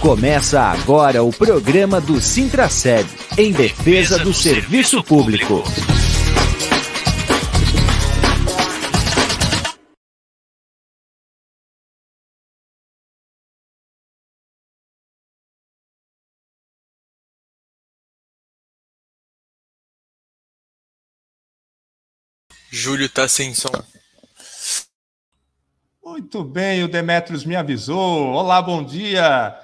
Começa agora o programa do Sintraceb, em defesa do serviço público. Júlio tá sem som. Muito bem, o Demetrios me avisou. Olá, bom dia,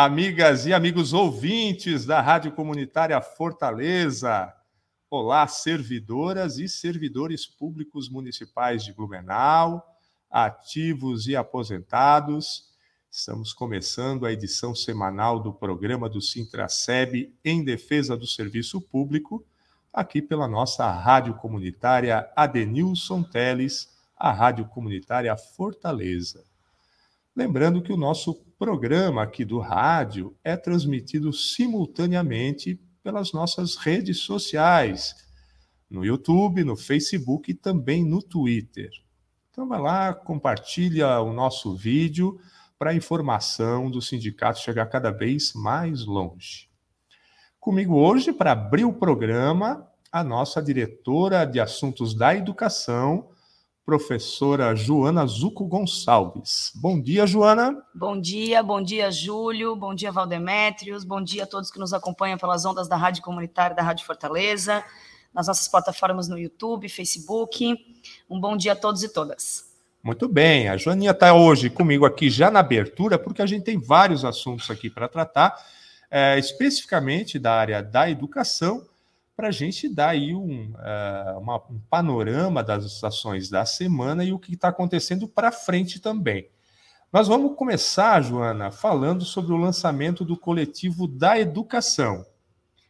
amigas e amigos ouvintes da Rádio Comunitária Fortaleza. Olá, servidoras e servidores públicos municipais de Blumenau, ativos e aposentados. Estamos começando a edição semanal do programa do Sintraceb em defesa do serviço público aqui pela nossa rádio comunitária Adenilson Teles, a rádio comunitária Fortaleza. Lembrando que o nosso programa aqui do rádio é transmitido simultaneamente pelas nossas redes sociais, no YouTube, no Facebook e também no Twitter. Então vai lá, compartilha o nosso vídeo para a informação do sindicato chegar cada vez mais longe. Comigo hoje, para abrir o programa, a nossa diretora de Assuntos da Educação, professora Joana Zuco Gonçalves. Bom dia, Joana. Bom dia, bom dia, Júlio, bom dia, Valdemétrios, bom dia a todos que nos acompanham pelas ondas da Rádio Comunitária da Rádio Fortaleza, nas nossas plataformas no YouTube, Facebook. Um bom dia a todos e todas. Muito bem, a Joaninha está hoje comigo aqui já na abertura, porque a gente tem vários assuntos aqui para tratar é, especificamente da área da educação, para a gente dar aí um, uh, uma, um panorama das ações da semana e o que está acontecendo para frente também. Nós vamos começar, Joana, falando sobre o lançamento do coletivo da educação.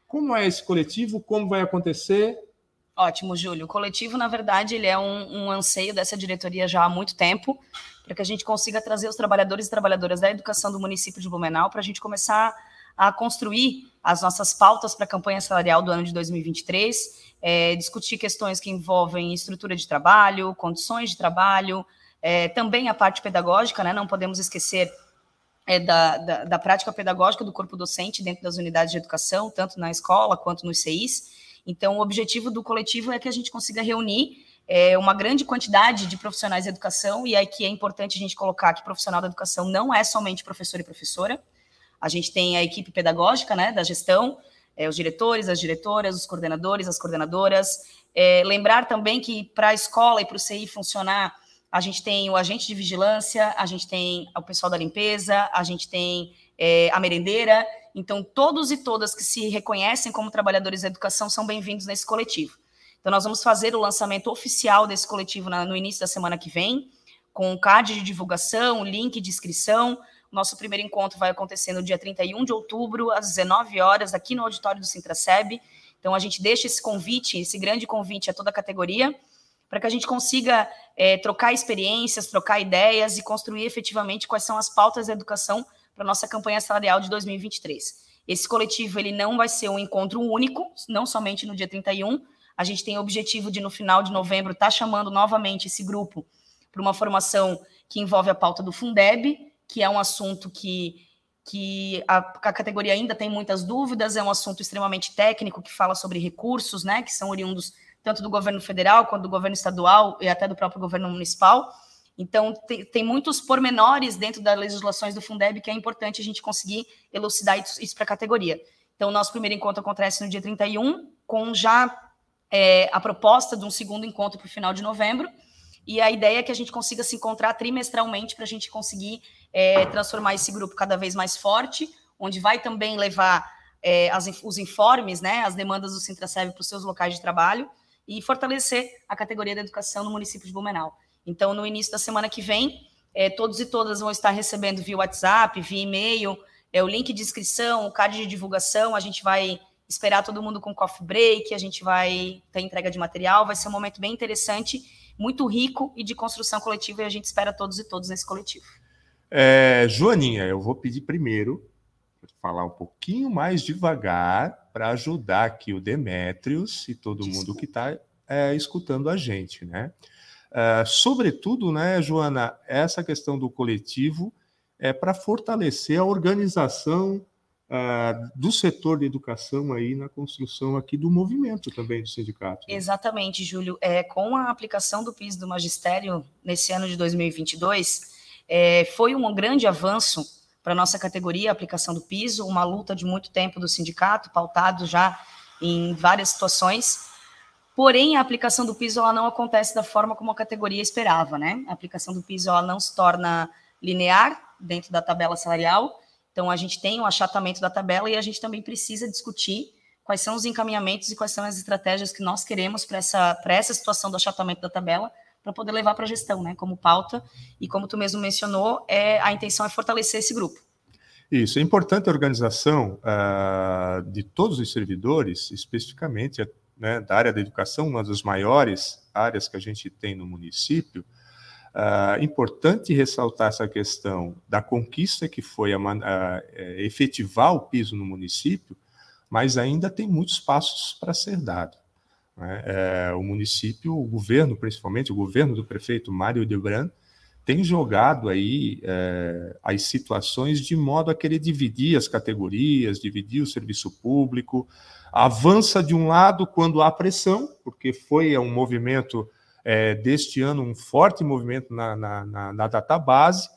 Como é esse coletivo? Como vai acontecer? Ótimo, Júlio. O coletivo, na verdade, ele é um, um anseio dessa diretoria já há muito tempo, para que a gente consiga trazer os trabalhadores e trabalhadoras da educação do município de Blumenau para a gente começar a construir as nossas pautas para a campanha salarial do ano de 2023, é, discutir questões que envolvem estrutura de trabalho, condições de trabalho, é, também a parte pedagógica, né? Não podemos esquecer é, da, da, da, prática pedagógica do corpo docente dentro das unidades de educação, tanto na escola quanto nos CIs. Então, o objetivo do coletivo é que a gente consiga reunir é, uma grande quantidade de profissionais de educação, e aqui é importante a gente colocar que profissional da educação não é somente professor e professora, a gente tem a equipe pedagógica, né, da gestão, é, os diretores, as diretoras, os coordenadores, as coordenadoras. É, lembrar também que para a escola e para o CI funcionar, a gente tem o agente de vigilância, a gente tem o pessoal da limpeza, a gente tem é, a merendeira. Então, todos e todas que se reconhecem como trabalhadores da educação são bem-vindos nesse coletivo. Então, nós vamos fazer o lançamento oficial desse coletivo na, no início da semana que vem, com o card de divulgação, link de inscrição. Nosso primeiro encontro vai acontecer no dia 31 de outubro, às 19 horas, aqui no auditório do Sintraceb. Então, a gente deixa esse convite, esse grande convite a toda a categoria, para que a gente consiga é, trocar experiências, trocar ideias e construir efetivamente quais são as pautas da educação para nossa campanha salarial de 2023. Esse coletivo ele não vai ser um encontro único, não somente no dia 31. A gente tem o objetivo de, no final de novembro, estar tá chamando novamente esse grupo para uma formação que envolve a pauta do Fundeb, que é um assunto que, que a, a, categoria ainda tem muitas dúvidas, é um assunto extremamente técnico que fala sobre recursos, né, que são oriundos tanto do governo federal quanto do governo estadual e até do próprio governo municipal. Então, tem, tem muitos pormenores dentro das legislações do Fundeb que é importante a gente conseguir elucidar isso, isso para a categoria. Então, nosso primeiro encontro acontece no dia 31, com já é, a proposta de um segundo encontro para o final de novembro. E a ideia é que a gente consiga se encontrar trimestralmente para a gente conseguir é, transformar esse grupo cada vez mais forte, onde vai também levar é, as, os informes, né, as demandas do Sintraceb para os seus locais de trabalho e fortalecer a categoria da educação no município de Blumenau. Então, no início da semana que vem, é, todos e todas vão estar recebendo via WhatsApp, via e-mail, é, o link de inscrição, o card de divulgação, a gente vai esperar todo mundo com coffee break, a gente vai ter entrega de material, vai ser um momento bem interessante, muito rico e de construção coletiva, e a gente espera todos e todos nesse coletivo. É, Joaninha, eu vou pedir primeiro falar um pouquinho mais devagar para ajudar aqui o Demétrios e todo Desculpa. mundo que está é, escutando a gente, né? É, sobretudo, né, Joana, essa questão do coletivo é, para fortalecer a organização uh, do setor de educação aí na construção aqui do movimento também do sindicato. Né? Exatamente, Júlio. É, com a aplicação do piso do magistério nesse ano de 2022, é, foi um grande avanço para a nossa categoria, a aplicação do piso, uma luta de muito tempo do sindicato, pautado já em várias situações, porém a aplicação do piso ela não acontece da forma como a categoria esperava, né? A aplicação do piso ela não se torna linear dentro da tabela salarial, então a gente tem um achatamento da tabela e a gente também precisa discutir quais são os encaminhamentos e quais são as estratégias que nós queremos para essa, essa situação do achatamento da tabela, para poder levar para a gestão, né, como pauta. E como tu mesmo mencionou, é, a intenção é fortalecer esse grupo. Isso, é importante a organização uh, de todos os servidores, especificamente né, da área da educação, uma das maiores áreas que a gente tem no município. Uh, importante ressaltar essa questão da conquista que foi a, a, a efetivar o piso no município, mas ainda tem muitos passos para ser dado. Né? É, o município, o governo, principalmente, o governo do prefeito Mário Debran, tem jogado aí é, as situações de modo a querer dividir as categorias, dividir o serviço público, avança de um lado quando há pressão, porque foi um movimento é, deste ano, um forte movimento na, na, na, na database,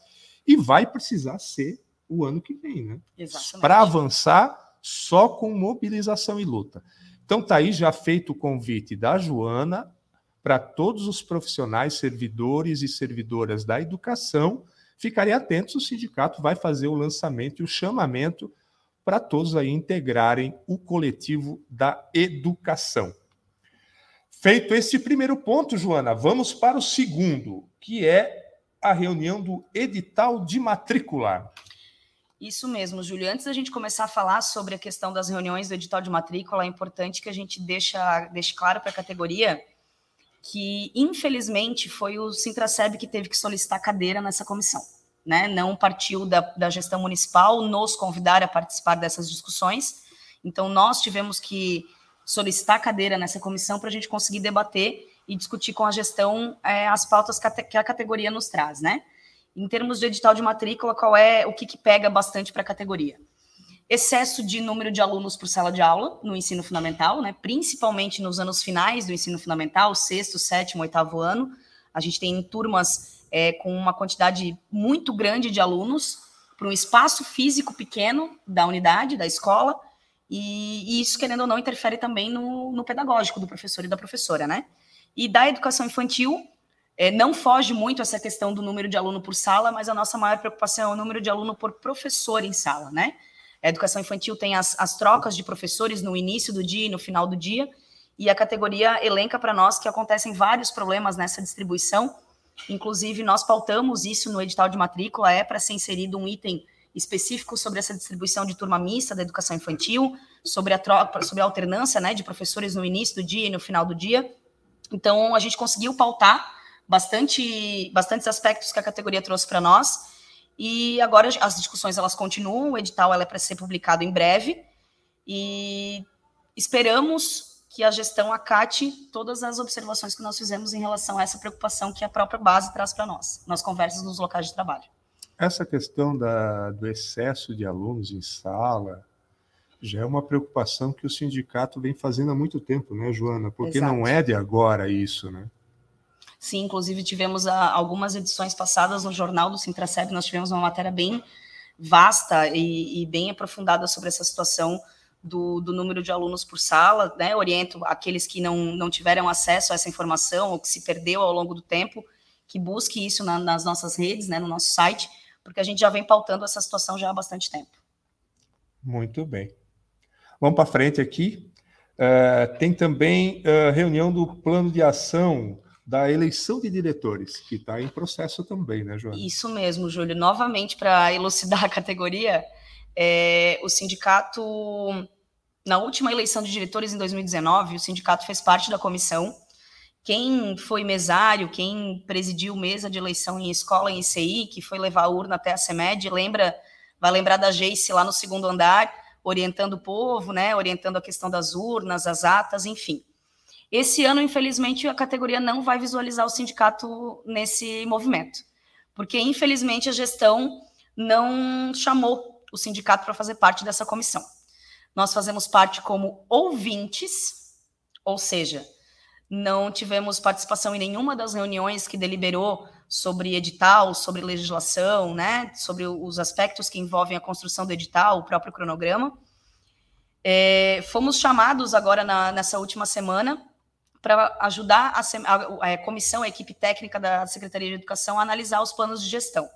e vai precisar ser o ano que vem, né? Para avançar só com mobilização e luta. Então está aí já feito o convite da Joana para todos os profissionais, servidores e servidoras da educação ficarem atentos. O sindicato vai fazer o lançamento e o chamamento para todos aí integrarem o coletivo da educação. Feito esse primeiro ponto, Joana, vamos para o segundo, que é a reunião do edital de matrícula. Isso mesmo, Júlio. Antes da gente começar a falar sobre a questão das reuniões do edital de matrícula, é importante que a gente deixe, deixe claro para a categoria que, infelizmente, foi o Sintraceb que teve que solicitar cadeira nessa comissão. Né? Não partiu da, da gestão municipal nos convidar a participar dessas discussões. Então, nós tivemos que solicitar cadeira nessa comissão para a gente conseguir debater e discutir com a gestão é, as pautas que a categoria nos traz, né? Em termos de edital de matrícula, qual é o que, que pega bastante para a categoria? Excesso de número de alunos por sala de aula no ensino fundamental, né? principalmente nos anos finais do ensino fundamental, sexto, sétimo, oitavo ano. A gente tem turmas é, com uma quantidade muito grande de alunos para um espaço físico pequeno da unidade, da escola, e, e isso, querendo ou não, interfere também no, no pedagógico do professor e da professora, né? E da educação infantil, é, não foge muito essa questão do número de aluno por sala, mas a nossa maior preocupação é o número de aluno por professor em sala, né? A educação infantil tem as, as trocas de professores no início do dia e no final do dia, e a categoria elenca para nós que acontecem vários problemas nessa distribuição. Inclusive, nós pautamos isso no edital de matrícula, é para ser inserido um item específico sobre essa distribuição de turma mista da educação infantil, sobre a troca, sobre a alternância né, de professores no início do dia e no final do dia. Então, a gente conseguiu pautar bastante, bastantes aspectos que a categoria trouxe para nós. E agora as discussões elas continuam, o edital ela é para ser publicado em breve e esperamos que a gestão acate todas as observações que nós fizemos em relação a essa preocupação que a própria base traz para nós, nas conversas nos locais de trabalho. Essa questão da, do excesso de alunos em sala já é uma preocupação que o sindicato vem fazendo há muito tempo, né, Joana? Porque Exato. não é de agora isso, né? Sim, inclusive tivemos a, ah, algumas edições passadas no jornal do Sintraceb, nós tivemos uma matéria bem vasta e, e bem aprofundada sobre essa situação do, do, número de alunos por sala, né? Oriento aqueles que não, não tiveram acesso a essa informação ou que se perdeu ao longo do tempo, que busque isso na, nas nossas redes, né, no nosso site, porque a gente já vem pautando essa situação já há bastante tempo. Muito bem. Vamos para frente aqui. Uh, tem também uh, reunião do plano de ação da eleição de diretores, que está em processo também, né, Joana? Isso mesmo, Júlio. Novamente, para elucidar a categoria, é, o sindicato, na última eleição de diretores em 2019, o sindicato fez parte da comissão. Quem foi mesário, quem presidiu mesa de eleição em escola em ICI, que foi levar a urna até a CEMED, lembra, vai lembrar da Geice lá no segundo andar, orientando o povo, né, orientando a questão das urnas, as atas, enfim. Esse ano, infelizmente, a categoria não vai visualizar o sindicato nesse movimento, porque, infelizmente, a gestão não chamou o sindicato para fazer parte dessa comissão. Nós fazemos parte como ouvintes, ou seja, não tivemos participação em nenhuma das reuniões que deliberou sobre edital, sobre legislação, né, sobre os aspectos que envolvem a construção do edital, o próprio cronograma. É, fomos chamados agora na, nessa última semana para ajudar a, a, a, comissão, a equipe técnica da Secretaria de Educação a analisar os planos de gestão.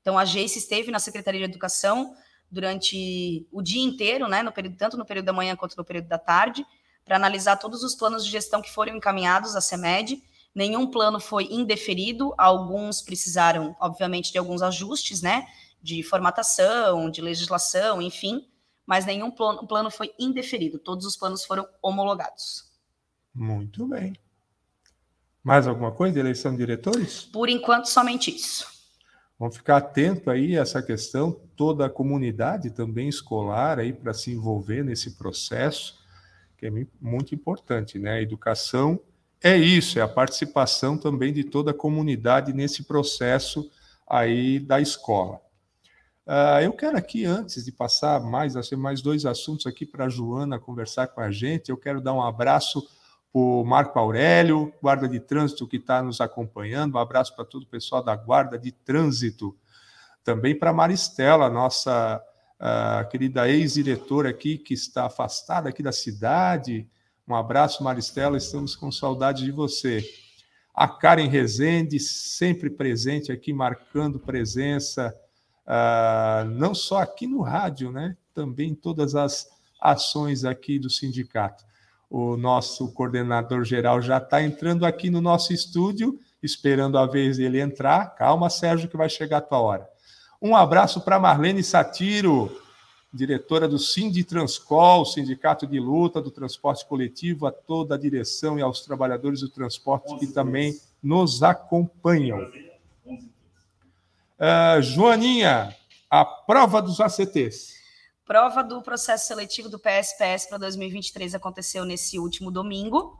Então, a Geice esteve na Secretaria de Educação durante o dia inteiro, né, no período, tanto no período da manhã quanto no período da tarde, para analisar todos os planos de gestão que foram encaminhados à CEMED. Nenhum plano foi indeferido, alguns precisaram, obviamente, de alguns ajustes, né, de formatação, de legislação, enfim, mas nenhum plano, plano foi indeferido, todos os planos foram homologados. Muito bem. Mais alguma coisa de eleição de diretores? Por enquanto, somente isso. Vamos ficar atento aí a essa questão, toda a comunidade também escolar aí para se envolver nesse processo, que é muito importante, né? A educação é isso, é a participação também de toda a comunidade nesse processo aí da escola. Uh, eu quero aqui, antes de passar mais, assim, mais dois assuntos aqui para a Joana conversar com a gente, eu quero dar um abraço o Marco Aurélio, guarda de trânsito que está nos acompanhando, um abraço para todo o pessoal da guarda de trânsito, também para Maristela, nossa uh, querida ex-diretora aqui, que está afastada aqui da cidade, um abraço, Maristela, estamos com saudade de você. A Karen Rezende, sempre presente aqui, marcando presença, uh, não só aqui no rádio, né? Também em todas as ações aqui do sindicato. O nosso coordenador geral já está entrando aqui no nosso estúdio, esperando a vez dele entrar. Calma, Sérgio, que vai chegar a tua hora. Um abraço para Marlene Satiro, diretora do Sinditranscol, Sindicato de Luta do Transporte Coletivo, a toda a direção e aos trabalhadores do transporte que também nos acompanham. Uh, Joaninha, a prova dos ACTs. Prova do processo seletivo do PSPS para 2023 aconteceu nesse último domingo,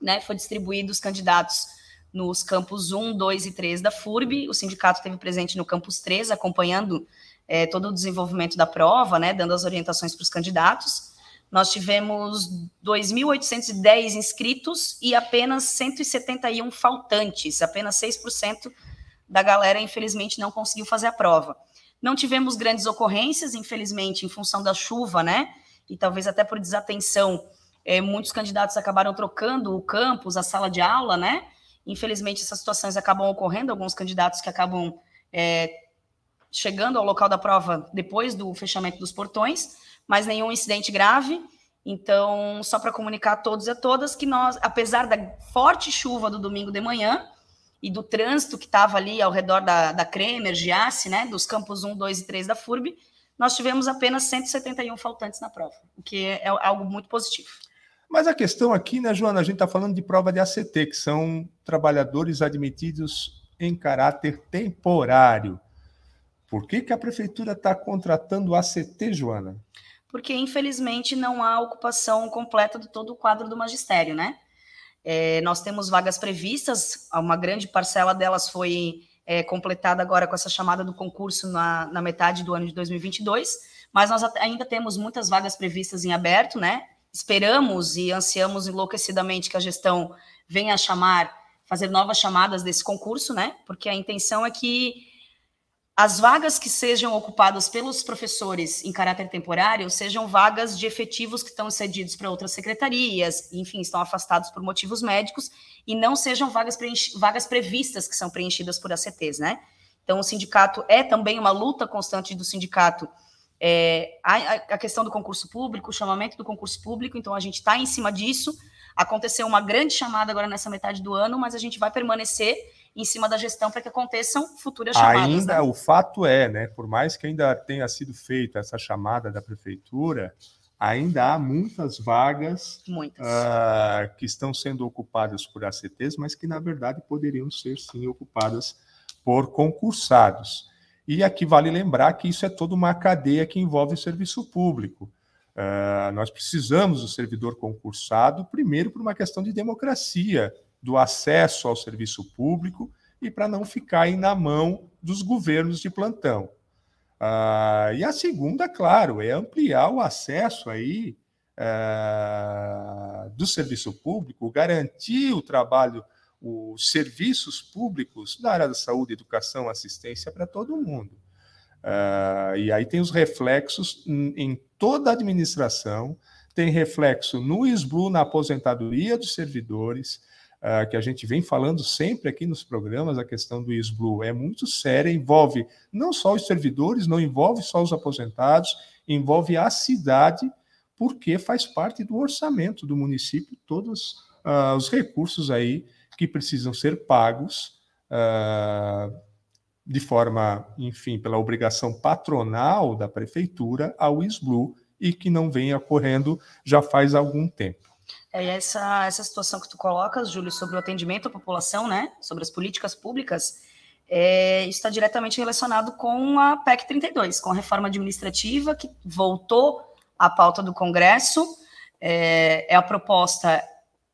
né? Foi distribuído os candidatos nos campos 1, 2 e 3 da FURB. O sindicato esteve presente no campus 3, acompanhando é, todo o desenvolvimento da prova, né? Dando as orientações para os candidatos. Nós tivemos 2.810 inscritos e apenas 171 faltantes, apenas 6% da galera, infelizmente, não conseguiu fazer a prova. Não tivemos grandes ocorrências, infelizmente, em função da chuva, né? E talvez até por desatenção, é, muitos candidatos acabaram trocando o campus, a sala de aula, né? Infelizmente, essas situações acabam ocorrendo, alguns candidatos que acabam é, chegando ao local da prova depois do fechamento dos portões, mas nenhum incidente grave. Então, só para comunicar a todos e a todas que nós, apesar da forte chuva do domingo de manhã, e do trânsito que estava ali ao redor da, da Kremer, Giasse, né, dos campos 1, 2 e 3 da FURB, nós tivemos apenas 171 faltantes na prova, o que é, é algo muito positivo. Mas a questão aqui, né, Joana, a gente está falando de prova de ACT, que são trabalhadores admitidos em caráter temporário. Por que, que a prefeitura está contratando ACT, Joana? Porque, infelizmente, não há ocupação completa de todo o quadro do magistério, né? É, nós temos vagas previstas, uma grande parcela delas foi é, completada agora com essa chamada do concurso na, na, metade do ano de 2022, mas nós ainda temos muitas vagas previstas em aberto, né? Esperamos e ansiamos enlouquecidamente que a gestão venha chamar, fazer novas chamadas desse concurso, né? Porque a intenção é que as vagas que sejam ocupadas pelos professores em caráter temporário sejam vagas de efetivos que estão cedidos para outras secretarias, enfim, estão afastados por motivos médicos, e não sejam vagas, vagas previstas que são preenchidas por ACTs, né? Então, o sindicato é também uma luta constante do sindicato. É, a, a questão do concurso público, o chamamento do concurso público, então a gente está em cima disso. Aconteceu uma grande chamada agora nessa metade do ano, mas a gente vai permanecer em cima da gestão para que aconteçam futuras chamadas. Ainda, né? o fato é, né, por mais que ainda tenha sido feita essa chamada da prefeitura, ainda há muitas vagas muitas. Uh, que estão sendo ocupadas por ACTs, mas que na verdade poderiam ser sim ocupadas por concursados. E aqui vale lembrar que isso é toda uma cadeia que envolve o serviço público. Uh, nós precisamos do servidor concursado, primeiro, por uma questão de democracia do acesso ao serviço público e para não ficarem na mão dos governos de plantão. Uh, e a segunda, claro, é ampliar o acesso aí uh, do serviço público, garantir o trabalho, os serviços públicos na área da saúde, educação, assistência para todo mundo. Uh, e aí tem os reflexos em, em toda a administração, tem reflexo no SBLU, na aposentadoria dos servidores, uh, que a gente vem falando sempre aqui nos programas, a questão do SBLU é muito séria, envolve não só os servidores, não envolve só os aposentados, envolve a cidade, porque faz parte do orçamento do município todos uh, os recursos aí que precisam ser pagos uh, de forma, enfim, pela obrigação patronal da prefeitura ao SBLU e que não vem ocorrendo já faz algum tempo. É essa, essa situação que tu colocas, Júlio, sobre o atendimento à população, né, sobre as políticas públicas, é, está diretamente relacionado com a PEC 32, com a reforma administrativa que voltou à pauta do Congresso. É, é a proposta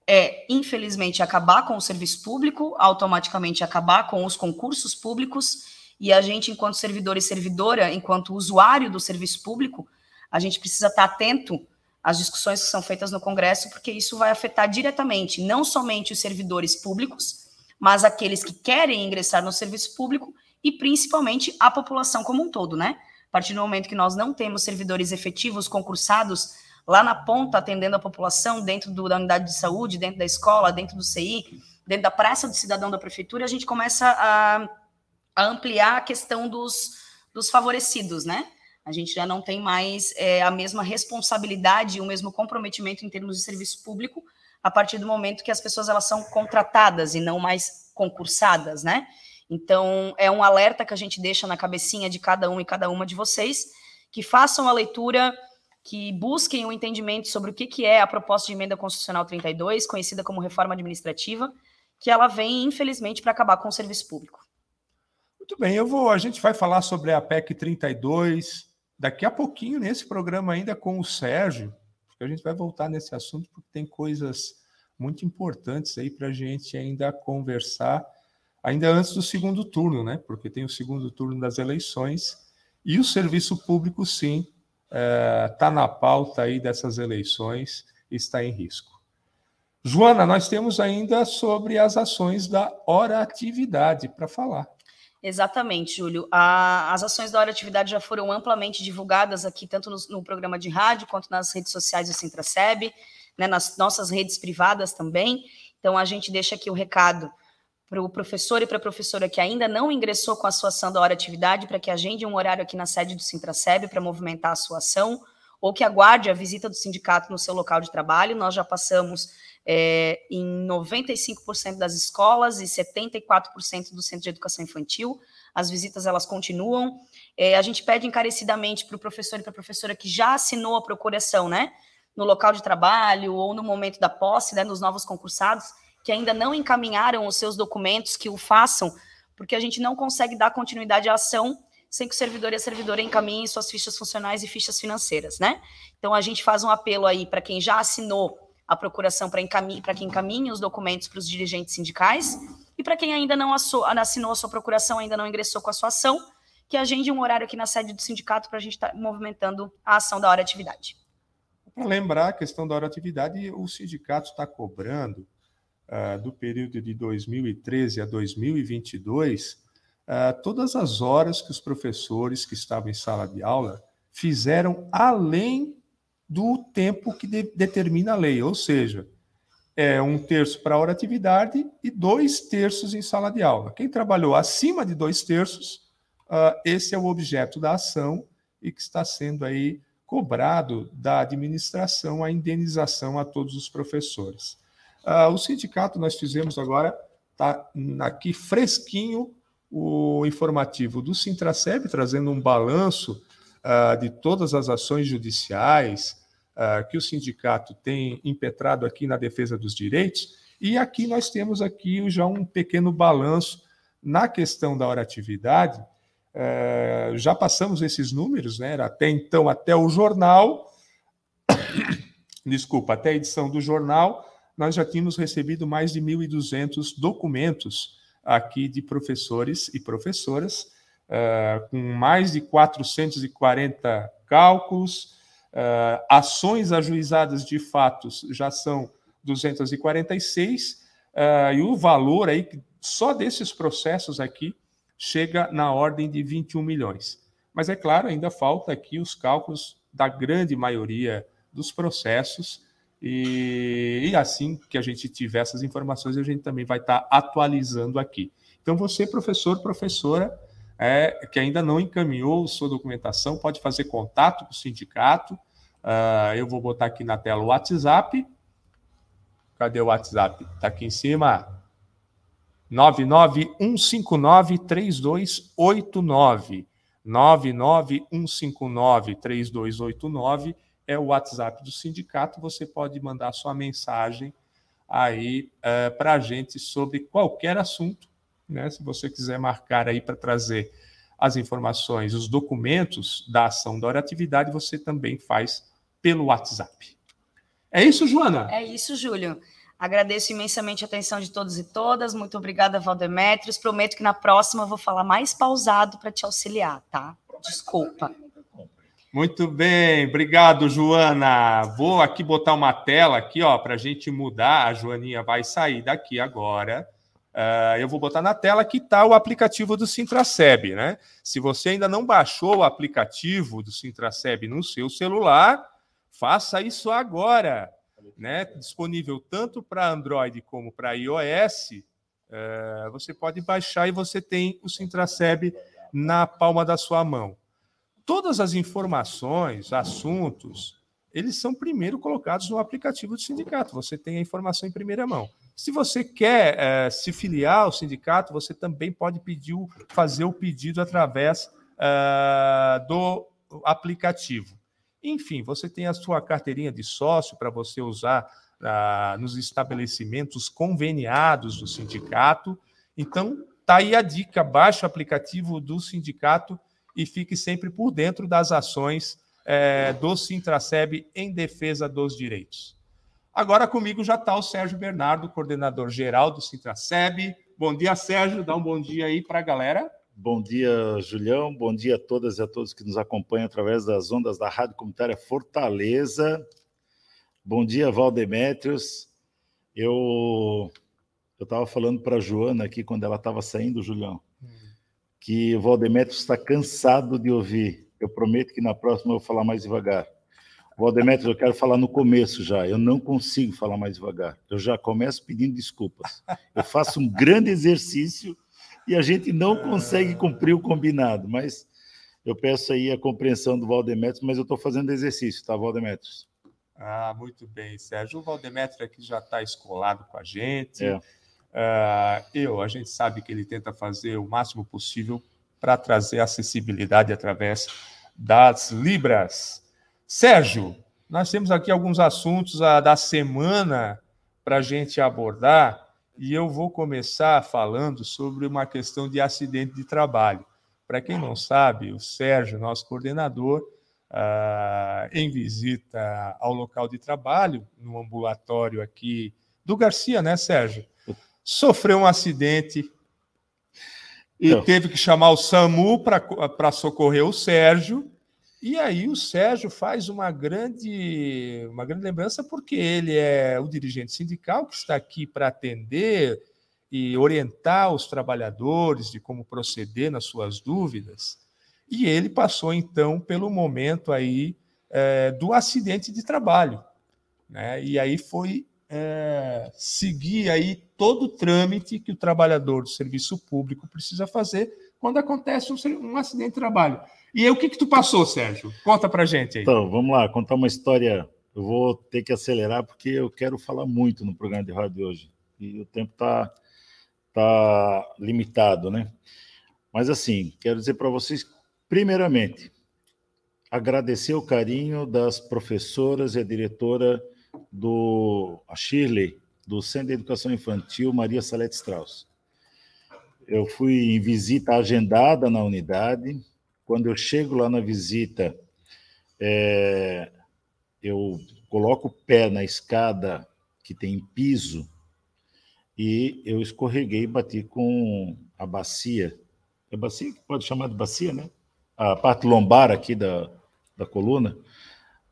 é, infelizmente, acabar com o serviço público, automaticamente acabar com os concursos públicos, e a gente, enquanto servidor e servidora, enquanto usuário do serviço público, a gente precisa estar atento às discussões que são feitas no Congresso, porque isso vai afetar diretamente não somente os servidores públicos, mas aqueles que querem ingressar no serviço público e principalmente a população como um todo, né? A partir do momento que nós não temos servidores efetivos concursados lá na ponta, atendendo a população, dentro do, da unidade de saúde, dentro da escola, dentro do CI, dentro da praça do cidadão da prefeitura, a gente começa a, a ampliar a questão dos, dos favorecidos, né? A gente já não tem mais é, a mesma responsabilidade, o mesmo comprometimento em termos de serviço público, a partir do momento que as pessoas elas são contratadas e não mais concursadas, né? Então, é um alerta que a gente deixa na cabecinha de cada um e cada uma de vocês, que façam a leitura que busquem o um entendimento sobre o que, que é a proposta de emenda constitucional 32, conhecida como reforma administrativa, que ela vem, infelizmente, para acabar com o serviço público. Muito bem, eu vou. A gente vai falar sobre a PEC 32 daqui a pouquinho nesse programa ainda com o Sérgio, porque a gente vai voltar nesse assunto porque tem coisas muito importantes aí para a gente ainda conversar, ainda antes do segundo turno, né? Porque tem o segundo turno das eleições e o serviço público, sim, está é, tá na pauta aí dessas eleições está em risco. Joana, nós temos ainda sobre as ações da hora atividade para falar. Exatamente, Júlio. A, as ações da hora atividade já foram amplamente divulgadas aqui, tanto no, no programa de rádio quanto nas redes sociais do Sintraceb, né, nas nossas redes privadas também. Então, a gente deixa aqui o recado para o professor e para a professora que ainda não ingressou com a sua ação da hora atividade, para que agende um horário aqui na sede do Sintraceb para movimentar a sua ação, ou que aguarde a visita do sindicato no seu local de trabalho. Nós já passamos é, em 95% das escolas e 74% do centro de educação infantil. As visitas elas continuam. É, a gente pede encarecidamente para o professor e para a professora que já assinou a procuração, né, no local de trabalho ou no momento da posse, né, dos novos concursados, que ainda não encaminharam os seus documentos, que o façam, porque a gente não consegue dar continuidade à ação sem que o servidor e a servidora encaminhem suas fichas funcionais e fichas financeiras, né? Então a gente faz um apelo aí para quem já assinou a procuração para para quem encaminhe os documentos para os dirigentes sindicais e para quem ainda não assinou a sua procuração, ainda não ingressou com a sua ação, que agende um horário aqui na sede do sindicato para a gente estar tá movimentando a ação da hora atividade. Para lembrar a questão da hora atividade, o sindicato está cobrando uh, do período de 2013 a 2022, uh, ah, todas as horas que os professores que estavam em sala de aula fizeram além do tempo que de, determina a lei, ou seja, é um terço para hora atividade e dois terços em sala de aula. Quem trabalhou acima de dois terços, uh, esse é o objeto da ação e que está sendo aí cobrado da administração a indenização a todos os professores. Uh, o sindicato, nós fizemos agora, está aqui fresquinho o informativo do Sintraceb, trazendo um balanço uh, de todas as ações judiciais uh, que o sindicato tem impetrado aqui na defesa dos direitos. E aqui nós temos aqui já um pequeno balanço na questão da oratividade. Uh, já passamos esses números, né? Até então, até o jornal, desculpa, até a edição do jornal, nós já tínhamos recebido mais de 1.200 documentos aqui de professores e professoras uh, com mais de 440 cálculos, uh, ações ajuizadas de fatos já são 246, uh, e o valor aí, só desses processos aqui, chega na ordem de 21 milhões. Mas é claro, ainda falta aqui os cálculos da grande maioria dos processos, e, e, assim que a gente tiver essas informações, a gente também vai estar atualizando aqui. Então, você, professor, professora, é, que ainda não encaminhou sua documentação, pode fazer contato com o sindicato. Uh, eu vou botar aqui na tela o WhatsApp. Cadê o WhatsApp? Está aqui em cima. 991593289. 991593289 é o WhatsApp do sindicato. Você pode mandar sua mensagem aí é, para a gente sobre qualquer assunto. Né? Se você quiser marcar aí para trazer as informações, os documentos da ação da oratividade, você também faz pelo WhatsApp. É isso, Joana? É isso, Júlio. Agradeço imensamente a atenção de todos e todas. Muito obrigada, Valdemetrios. Prometo que na próxima eu vou falar mais pausado para te auxiliar, tá? Desculpa. Muito bem, obrigado, Joana. Vou aqui botar uma tela aqui, ó, para a gente mudar. A Joaninha vai sair daqui agora. Uh, eu vou botar na tela que está o aplicativo do Sintraceb, né? Se você ainda não baixou o aplicativo do Sintraceb no seu celular, faça isso agora, né? Disponível tanto para Android como para iOS. Uh, você pode baixar e você tem o Sintraceb na palma da sua mão todas as informações, assuntos, eles são primeiro colocados no aplicativo do sindicato. Você tem a informação em primeira mão. Se você quer é, se filiar ao sindicato, você também pode pedir, fazer o pedido através é, do aplicativo. Enfim, você tem a sua carteirinha de sócio para você usar ah, nos estabelecimentos conveniados do sindicato. Então, tá aí a dica: baixe o aplicativo do sindicato e fique sempre por dentro das ações é, do Sintraceb em defesa dos direitos. Agora comigo já está o Sérgio Bernardo, coordenador geral do Sintraceb. Bom dia, Sérgio. Dá um bom dia aí para a galera. Bom dia, Julião. Bom dia a todas e a todos que nos acompanham através das ondas da Rádio Comunitária Fortaleza. Bom dia, Valdemétrios. Eu eu estava falando para a Joana aqui quando ela estava saindo, Julião que o Valdemetro está cansado de ouvir. Eu prometo que na próxima eu vou falar mais devagar. Valdemetro, eu quero falar no começo já. Eu não consigo falar mais devagar. Eu já começo pedindo desculpas. Eu faço um grande exercício e a gente não consegue cumprir o combinado. Mas eu peço aí a compreensão do Valdemetro, mas eu estou fazendo exercício, tá, Valdemetro? Ah, muito bem, Sérgio. O Valdemetro aqui já está escolado com a gente. É. Uh, eu, a gente sabe que ele tenta fazer o máximo possível para trazer acessibilidade através das Libras. Sérgio, nós temos aqui alguns assuntos uh, da semana para a gente abordar e eu vou começar falando sobre uma questão de acidente de trabalho. Para quem não sabe, o Sérgio, nosso coordenador, uh, em visita ao local de trabalho, no ambulatório aqui do Garcia, né, Sérgio? sofreu um acidente e Não. teve que chamar o SAMU para socorrer o Sérgio. E aí o Sérgio faz uma grande, uma grande lembrança, porque ele é o dirigente sindical que está aqui para atender e orientar os trabalhadores de como proceder nas suas dúvidas. E ele passou, então, pelo momento aí é, do acidente de trabalho. Né? E aí foi é, seguir aí todo o trâmite que o trabalhador do serviço público precisa fazer quando acontece um, um acidente de trabalho. E aí, o que que tu passou, Sérgio? Conta pra gente aí. Então, vamos lá, contar uma história. Eu vou ter que acelerar porque eu quero falar muito no programa de rádio hoje. E o tempo tá, tá limitado, né? Mas assim, quero dizer para vocês, primeiramente, agradecer o carinho das professoras e a diretora do a Shirley, do Centro de Educação Infantil Maria Salete Strauss. Eu fui em visita agendada na unidade. Quando eu chego lá na visita, é, eu coloco o pé na escada que tem piso e eu escorreguei e bati com a bacia é bacia que pode chamar de bacia, né? A parte lombar aqui da, da coluna,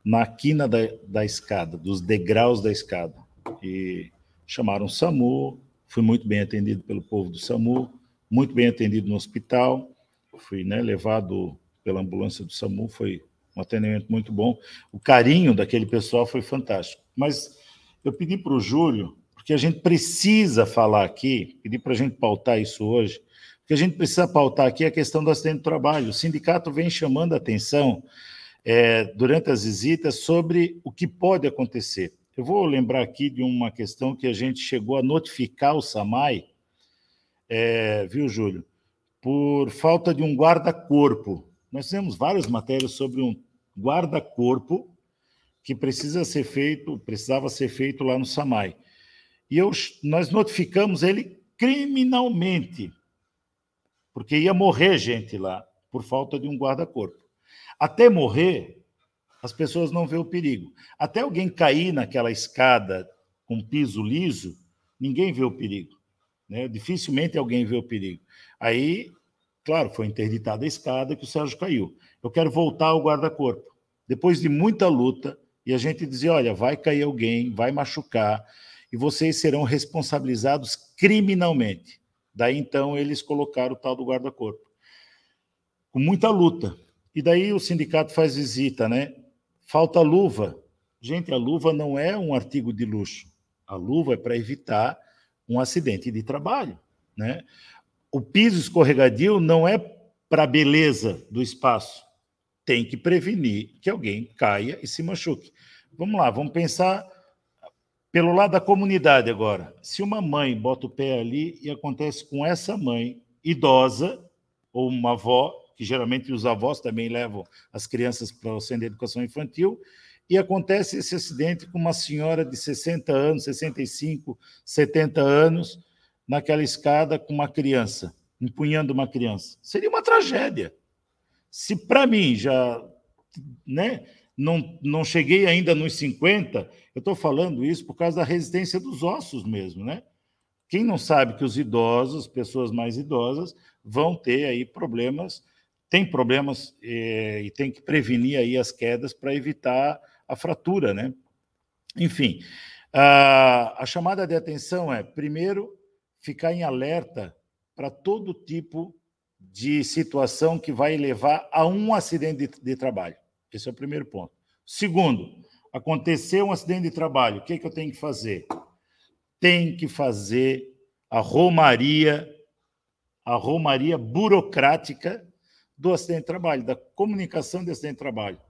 na quina da, da escada, dos degraus da escada. E chamaram o SAMU, fui muito bem atendido pelo povo do SAMU, muito bem atendido no hospital, fui né, levado pela ambulância do SAMU, foi um atendimento muito bom. O carinho daquele pessoal foi fantástico. Mas eu pedi para o Júlio, porque a gente precisa falar aqui, pedi para a gente pautar isso hoje, porque a gente precisa pautar aqui a questão do acidente do trabalho. O sindicato vem chamando a atenção é, durante as visitas sobre o que pode acontecer. Eu vou lembrar aqui de uma questão que a gente chegou a notificar o SAMAI, é, viu, Júlio? Por falta de um guarda-corpo. Nós fizemos várias matérias sobre um guarda-corpo que precisa ser feito, precisava ser feito lá no SAMAI. E eu, nós notificamos ele criminalmente, porque ia morrer gente lá por falta de um guarda-corpo. Até morrer, as pessoas não vê o perigo. Até alguém cair naquela escada com piso liso, ninguém vê o perigo. Né? Dificilmente alguém vê o perigo. Aí, claro, foi interditada a escada que o Sérgio caiu. Eu quero voltar ao guarda-corpo. Depois de muita luta, e a gente dizia: olha, vai cair alguém, vai machucar, e vocês serão responsabilizados criminalmente. Daí então eles colocaram o tal do guarda-corpo. Com muita luta. E daí o sindicato faz visita, né? Falta luva. Gente, a luva não é um artigo de luxo. A luva é para evitar um acidente de trabalho, né? O piso escorregadio não é para a beleza do espaço. Tem que prevenir que alguém caia e se machuque. Vamos lá, vamos pensar pelo lado da comunidade agora. Se uma mãe bota o pé ali e acontece com essa mãe idosa ou uma avó, que geralmente os avós também levam as crianças para o centro de educação infantil, e acontece esse acidente com uma senhora de 60 anos, 65, 70 anos, naquela escada com uma criança, empunhando uma criança. Seria uma tragédia. Se para mim já né, não, não cheguei ainda nos 50, eu estou falando isso por causa da resistência dos ossos mesmo, né? Quem não sabe que os idosos, pessoas mais idosas, vão ter aí problemas, tem problemas eh, e tem que prevenir aí as quedas para evitar a fratura, né? Enfim, a, a chamada de atenção é, primeiro, ficar em alerta para todo tipo de situação que vai levar a um acidente de, de trabalho. Esse é o primeiro ponto. Segundo, aconteceu um acidente de trabalho, o que, é que eu tenho que fazer? Tem que fazer a romaria, a romaria burocrática do acidente de trabalho, da comunicação de acidente de trabalho.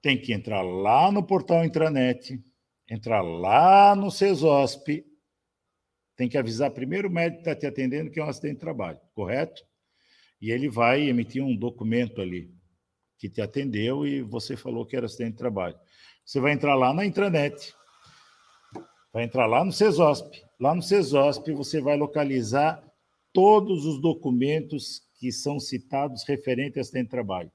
Tem que entrar lá no portal intranet, entrar lá no CESOSP, tem que avisar primeiro o médico que está te atendendo que é um acidente de trabalho, correto? E ele vai emitir um documento ali que te atendeu e você falou que era acidente de trabalho. Você vai entrar lá na intranet, vai entrar lá no CESOSP. Lá no CESOSP você vai localizar todos os documentos que são citados referente a acidente de trabalho.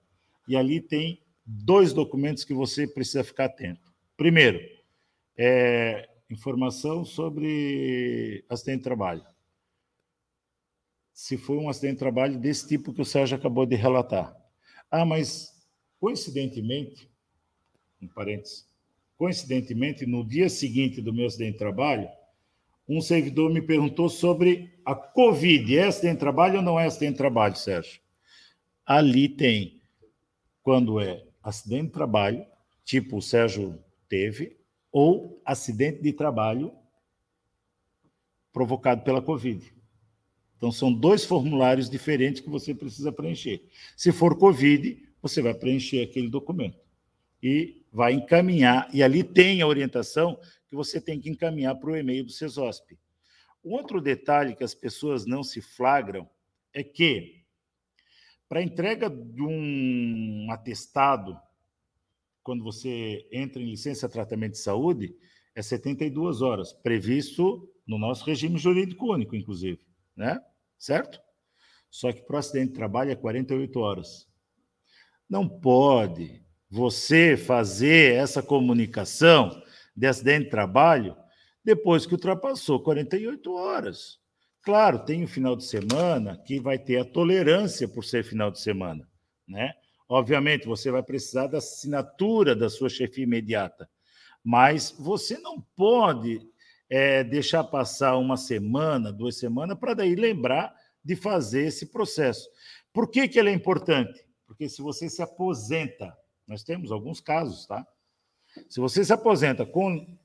E ali tem dois documentos que você precisa ficar atento. Primeiro, é informação sobre acidente de trabalho. Se foi um acidente de trabalho desse tipo que o Sérgio acabou de relatar. Ah, mas Coincidentemente, um parênteses, coincidentemente, no dia seguinte do meu acidente de trabalho, um servidor me perguntou sobre a Covid. É acidente de trabalho ou não é acidente de trabalho, Sérgio? Ali tem, quando é acidente de trabalho, tipo o Sérgio teve, ou acidente de trabalho provocado pela Covid. Então, são dois formulários diferentes que você precisa preencher. Se for Covid, você vai preencher aquele documento e vai encaminhar, e ali tem a orientação que você tem que encaminhar para o e-mail do CESOSP. Outro detalhe que as pessoas não se flagram é que, para entrega de um atestado, quando você entra em licença tratamento de saúde, é 72 horas, previsto no nosso regime jurídico único, inclusive, né? Certo? Só que para o acidente de trabalho é 48 horas. Não pode você fazer essa comunicação de acidente de trabalho depois que ultrapassou 48 horas. Claro, tem o final de semana que vai ter a tolerância por ser final de semana, né? Obviamente, você vai precisar da assinatura da sua chefia imediata, mas você não pode é, deixar passar uma semana, duas semanas, para daí lembrar de fazer esse processo. Por que, que ele é importante? Porque se você se aposenta, nós temos alguns casos, tá? Se você se aposenta com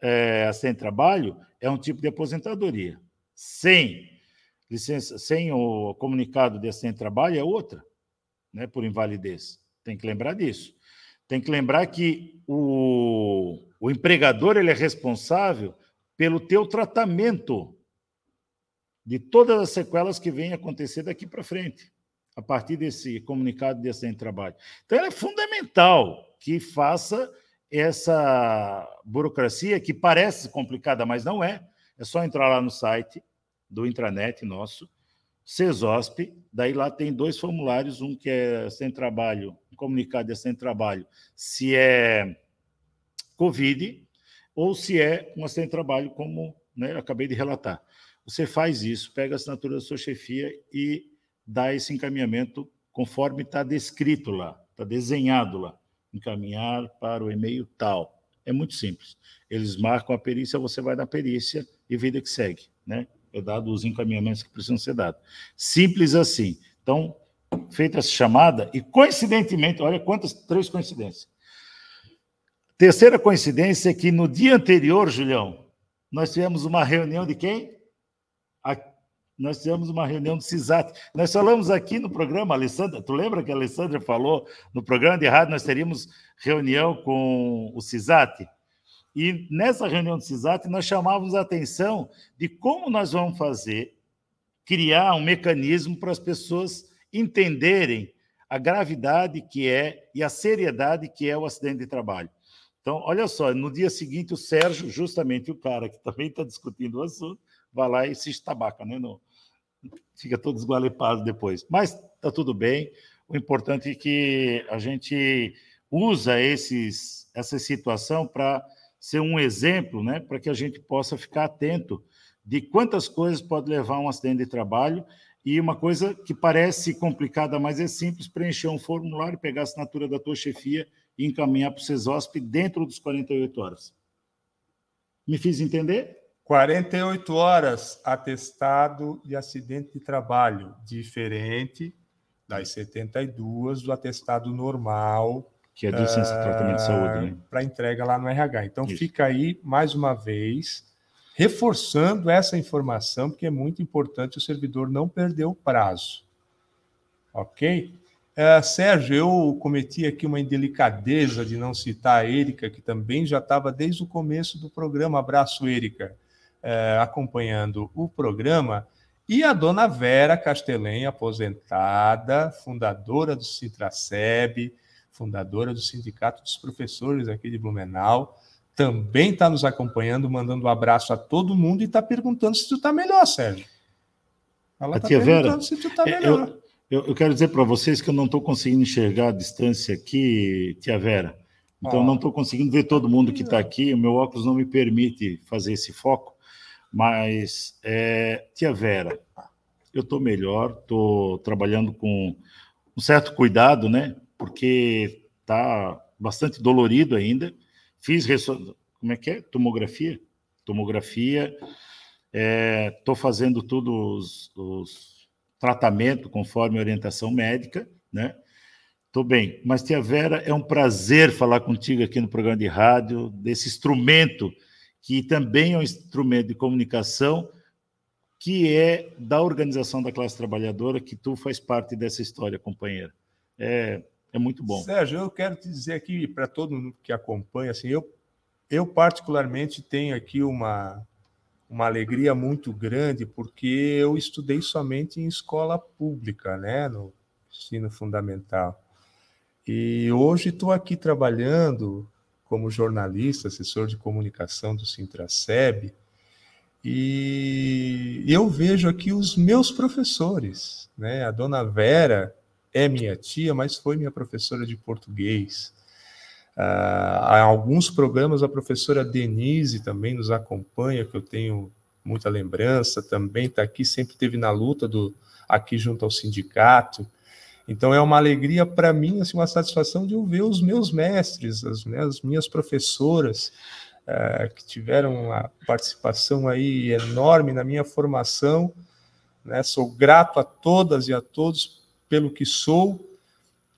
é, sem trabalho, é um tipo de aposentadoria. Sem licença, sem o comunicado de sem trabalho é outra, né? Por invalidez. Tem que lembrar disso. Tem que lembrar que o, o empregador ele é responsável pelo teu tratamento de todas as sequelas que vêm acontecer daqui para frente a partir desse comunicado de acidente de trabalho. Então, é fundamental que faça essa burocracia que parece complicada, mas não é. É só entrar lá no site do intranet nosso, CESOSP, daí lá tem dois formulários, um que é sem trabalho, comunicado de sem trabalho, se é Covid ou se é um acidente de trabalho, como né, acabei de relatar. Você faz isso, pega a assinatura da sua chefia e dar esse encaminhamento conforme está descrito lá, está desenhado lá. Encaminhar para o e-mail tal. É muito simples. Eles marcam a perícia, você vai na perícia e vida que segue, né? É dado os encaminhamentos que precisam ser dados. Simples assim. Então, feita essa chamada, e coincidentemente, olha quantas, três coincidências. Terceira coincidência é que no dia anterior, Julião, nós tivemos uma reunião de quem? nós tivemos uma reunião do CISAT. Nós falamos aqui no programa, Alessandra, tu lembra que a Alessandra falou no programa de rádio, nós teríamos reunião com o CISAT? E nessa reunião do CISAT, nós chamávamos a atenção de como nós vamos fazer, criar um mecanismo para as pessoas entenderem a gravidade que é e a seriedade que é o acidente de trabalho. Então, olha só, no dia seguinte, o Sérgio, justamente o cara que também está discutindo o assunto, vai lá e se estabaca, né? Fica todo esgualepado depois. Mas está tudo bem. O importante é que a gente usa esses, essa situação para ser um exemplo, né? Para que a gente possa ficar atento de quantas coisas pode levar um acidente de trabalho e uma coisa que parece complicada, mas é simples, preencher um formulário, pegar a assinatura da tua chefia e encaminhar para o CESOSP dentro dos 48 horas. Me fiz entender? 48 horas atestado de acidente de trabalho, diferente das 72 do atestado normal. Que é de licença de tratamento de saúde, né? Ah, Para entrega lá no RH. Então, Isso. fica aí, mais uma vez, reforçando essa informação, porque é muito importante o servidor não perder o prazo. Ok? Uh, Sérgio, eu cometi aqui uma indelicadeza de não citar a Érica, que também já estava desde o começo do programa. Abraço, Érica é, acompanhando o programa, e a dona Vera Castelém, aposentada, fundadora do Citraceb, fundadora do Sindicato dos Professores aqui de Blumenau, também está nos acompanhando, mandando um abraço a todo mundo e está perguntando se tu está melhor, Sérgio. Ela está perguntando Vera, se tu está melhor. Eu, eu, quero dizer para vocês que eu não estou conseguindo enxergar a distância aqui, tia Vera. Então, oh. não estou conseguindo ver todo mundo que está aqui. O meu óculos não me permite fazer esse foco. Mas, é, tia Vera, eu estou melhor, estou trabalhando com um certo cuidado, né? Porque está bastante dolorido ainda. Fiz como é que é? Tomografia? Tomografia. Estou é, fazendo todos os, os tratamentos conforme orientação médica, né? Estou bem. Mas, tia Vera, é um prazer falar contigo aqui no programa de rádio, desse instrumento que também é um instrumento de comunicação que é da organização da classe trabalhadora, que tu faz parte dessa história, companheira. É, é muito bom. Sérgio, eu quero te dizer aqui para todo mundo que acompanha, assim, eu, eu particularmente tenho aqui uma, uma alegria muito grande, porque eu estudei somente em escola pública, né, no ensino fundamental. E hoje estou aqui trabalhando como jornalista, assessor de comunicação do Sintraceb, e eu vejo aqui os meus professores, né? A dona Vera é minha tia, mas foi minha professora de português. Ah, há alguns programas a professora Denise também nos acompanha, que eu tenho muita lembrança, também está aqui, sempre teve na luta do aqui junto ao sindicato. Então é uma alegria para mim, assim, uma satisfação de eu ver os meus mestres, as, as minhas professoras, é, que tiveram uma participação aí enorme na minha formação. Né? Sou grato a todas e a todos pelo que sou,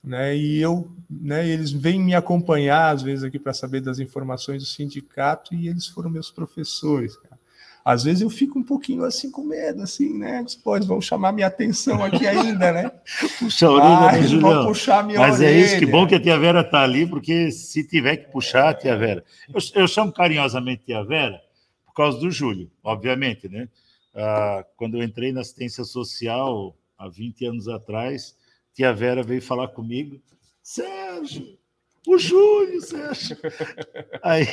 né? E eu, né, eles vêm me acompanhar às vezes aqui para saber das informações do sindicato e eles foram meus professores. Cara. Às vezes eu fico um pouquinho assim com medo, assim, né? Depois vão chamar minha atenção aqui ainda, né? Puxa a orelha, né, Julião? puxar minha Mas orelha. é isso, que bom que a tia Vera está ali, porque se tiver que puxar, tia Vera. Eu, eu, chamo carinhosamente tia Vera por causa do Júlio, obviamente, né? Ah, quando eu entrei na assistência social há 20 anos atrás, tia Vera veio falar comigo, Sérgio, o Júlio, Sérgio. Aí,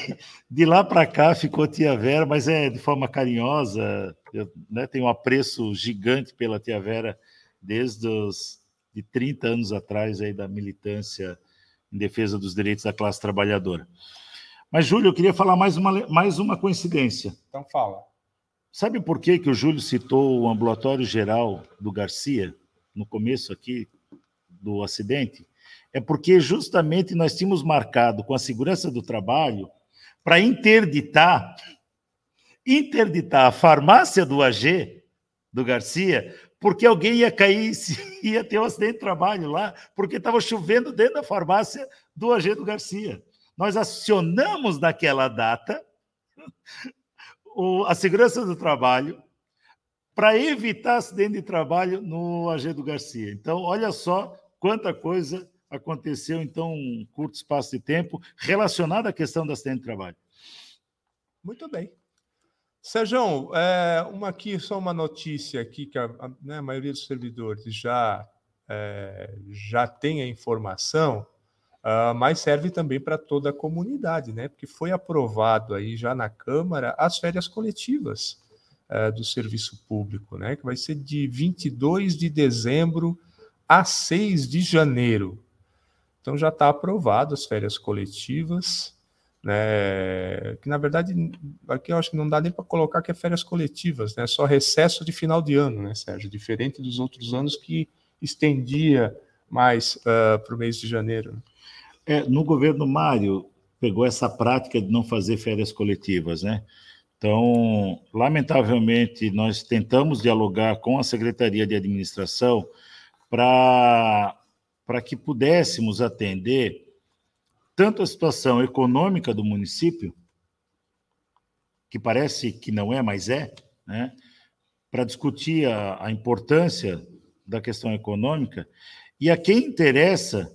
de lá para cá ficou tia Vera, mas é de forma carinhosa. Eu né, tenho um apreço gigante pela tia Vera desde os de 30 anos atrás aí da militância em defesa dos direitos da classe trabalhadora. Mas, Júlio, eu queria falar mais uma, mais uma coincidência. Então, fala. Sabe por que, que o Júlio citou o ambulatório geral do Garcia, no começo aqui do acidente? é porque justamente nós tínhamos marcado com a segurança do trabalho para interditar interditar a farmácia do AG do Garcia, porque alguém ia cair, ia ter um acidente de trabalho lá, porque estava chovendo dentro da farmácia do AG do Garcia. Nós acionamos naquela data a segurança do trabalho para evitar acidente de trabalho no AG do Garcia. Então, olha só quanta coisa aconteceu, então, um curto espaço de tempo relacionado à questão do acidente de trabalho. Muito bem. Sérgio, é, uma aqui, só uma notícia aqui, que a, a, né, a maioria dos servidores já, é, já tem a informação, uh, mas serve também para toda a comunidade, né? Porque foi aprovado aí já na Câmara as férias coletivas uh, do serviço público, né? Que vai ser de 22 de dezembro a 6 de janeiro. Então já está aprovado as férias coletivas, né? Que na verdade aqui eu acho que não dá nem para colocar que é férias coletivas, né? Só recesso de final de ano, né, Sérgio? Diferente dos outros anos que estendia mais uh, para o mês de janeiro. É, no governo Mário pegou essa prática de não fazer férias coletivas, né? Então, lamentavelmente, nós tentamos dialogar com a Secretaria de Administração para que pudéssemos atender tanto a situação econômica do município, que parece que não é, mas é, né? para discutir a, a importância da questão econômica, e a quem interessa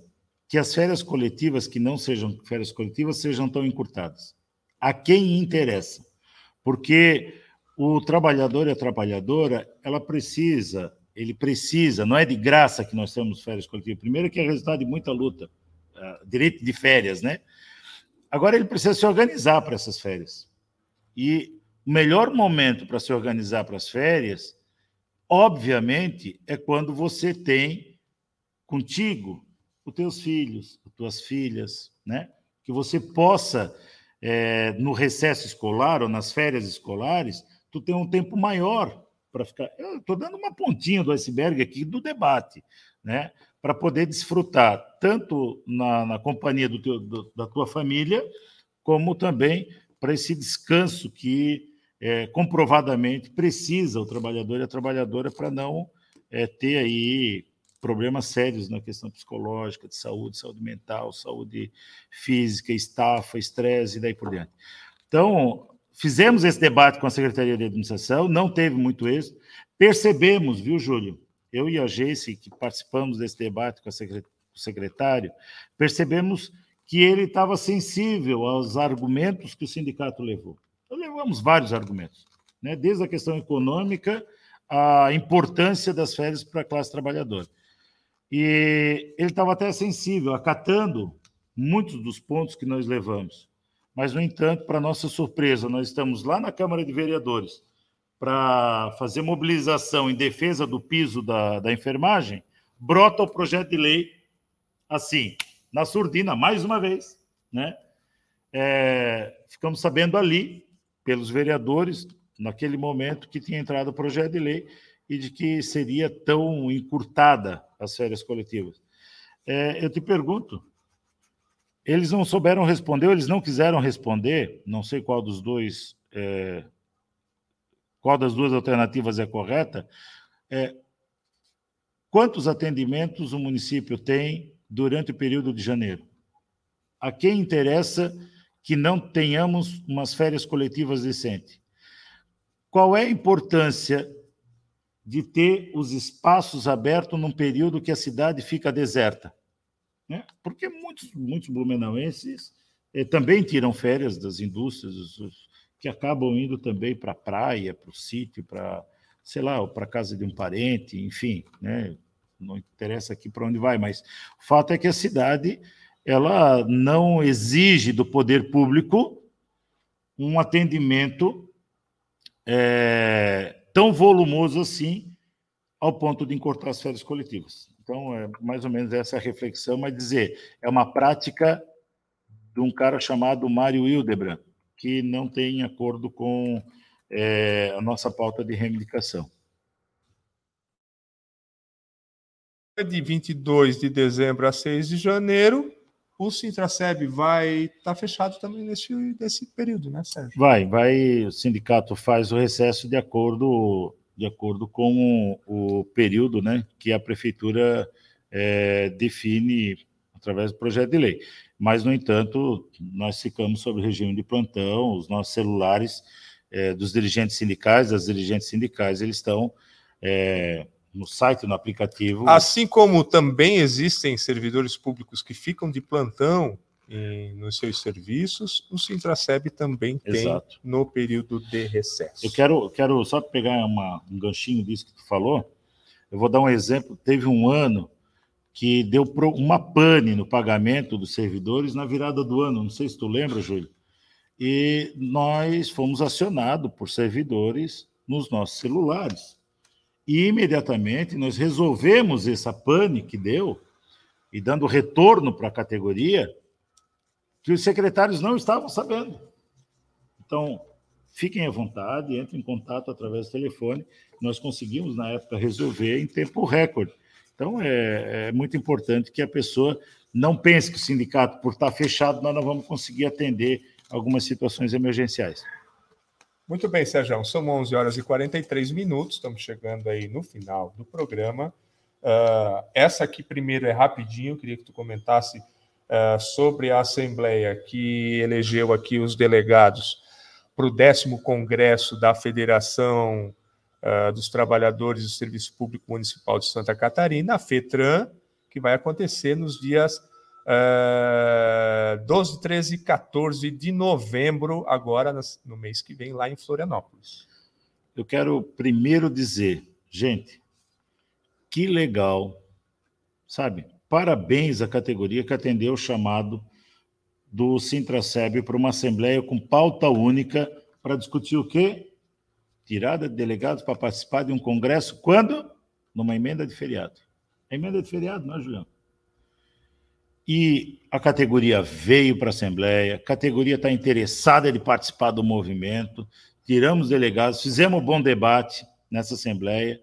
que as férias coletivas, que não sejam férias coletivas, sejam tão encurtadas. A quem interessa. Porque o trabalhador e a trabalhadora, ela precisa ele precisa, não é de graça que nós temos férias coletivas. Primeiro que é resultado de muita luta, uh, direito de férias, né? Agora ele precisa se organizar para essas férias. E o melhor momento para se organizar para as férias, obviamente, é quando você tem contigo os teus filhos, as tuas filhas, né? Que você possa, é, no recesso escolar ou nas férias escolares, tu ter um tempo maior para ficar. Eu estou dando uma pontinha do iceberg aqui do debate, né? Para poder desfrutar tanto na, na companhia do teu, do, da tua família, como também para esse descanso que é, comprovadamente precisa o trabalhador e a trabalhadora para não é, ter aí problemas sérios na questão psicológica, de saúde, saúde mental, saúde física, estafa, estresse e daí por diante. Então, Fizemos esse debate com a Secretaria de Administração, não teve muito êxito. Percebemos, viu, Júlio? Eu e a Geice, que participamos desse debate com o secretário, percebemos que ele estava sensível aos argumentos que o sindicato levou. Então, levamos vários argumentos, né? desde a questão econômica, a importância das férias para a classe trabalhadora. E ele estava até sensível, acatando muitos dos pontos que nós levamos. Mas, no entanto, para nossa surpresa, nós estamos lá na Câmara de Vereadores para fazer mobilização em defesa do piso da, da enfermagem, brota o projeto de lei assim, na surdina, mais uma vez, né? É, ficamos sabendo ali, pelos vereadores, naquele momento que tinha entrado o projeto de lei e de que seria tão encurtada as férias coletivas. É, eu te pergunto, eles não souberam responder, ou eles não quiseram responder, não sei qual dos dois, é, qual das duas alternativas é correta, é, quantos atendimentos o município tem durante o período de janeiro? A quem interessa que não tenhamos umas férias coletivas decentes? Qual é a importância de ter os espaços abertos num período que a cidade fica deserta? Né? Porque muitos, muitos blumenauenses eh, também tiram férias das indústrias, que acabam indo também para a praia, para o sítio, para, sei lá, para a casa de um parente, enfim, né? não interessa aqui para onde vai, mas o fato é que a cidade ela não exige do poder público um atendimento é, tão volumoso assim, ao ponto de encurtar as férias coletivas. Então, é mais ou menos essa reflexão, mas dizer, é uma prática de um cara chamado Mário Hildebrand, que não tem acordo com é, a nossa pauta de reivindicação. De 22 de dezembro a 6 de janeiro, o Sintraceb vai estar tá fechado também nesse, nesse período, né, Sérgio? Vai, vai. O sindicato faz o recesso de acordo de acordo com o, o período né, que a prefeitura é, define através do projeto de lei. Mas, no entanto, nós ficamos sob regime de plantão, os nossos celulares é, dos dirigentes sindicais, das dirigentes sindicais, eles estão é, no site, no aplicativo. Assim como também existem servidores públicos que ficam de plantão em, nos seus serviços, o Sintraceb também tem Exato. no período de recesso. Eu quero, quero só pegar uma, um ganchinho disso que tu falou. Eu vou dar um exemplo. Teve um ano que deu uma pane no pagamento dos servidores na virada do ano. Não sei se tu lembra, Júlio. E nós fomos acionados por servidores nos nossos celulares. E imediatamente nós resolvemos essa pane que deu, e dando retorno para a categoria, que os secretários não estavam sabendo. Então, fiquem à vontade, entrem em contato através do telefone. Nós conseguimos, na época, resolver em tempo recorde. Então, é, é muito importante que a pessoa não pense que o sindicato, por estar fechado, nós não vamos conseguir atender algumas situações emergenciais. Muito bem, Sérgio. São 11 horas e 43 minutos, estamos chegando aí no final do programa. Uh, essa aqui primeiro é rapidinho, queria que tu comentasse uh, sobre a Assembleia que elegeu aqui os delegados para o décimo Congresso da Federação uh, dos Trabalhadores do Serviço Público Municipal de Santa Catarina, a FETRAN, que vai acontecer nos dias uh, 12, 13 e 14 de novembro, agora no mês que vem, lá em Florianópolis. Eu quero primeiro dizer, gente, que legal, sabe? Parabéns à categoria que atendeu o chamado do Sintraceb para uma assembleia com pauta única para discutir o quê? Tirada de delegados para participar de um congresso quando? Numa emenda de feriado. Emenda de feriado, não é, Julião? E a categoria veio para a Assembleia, a categoria está interessada de participar do movimento, tiramos delegados, fizemos um bom debate nessa Assembleia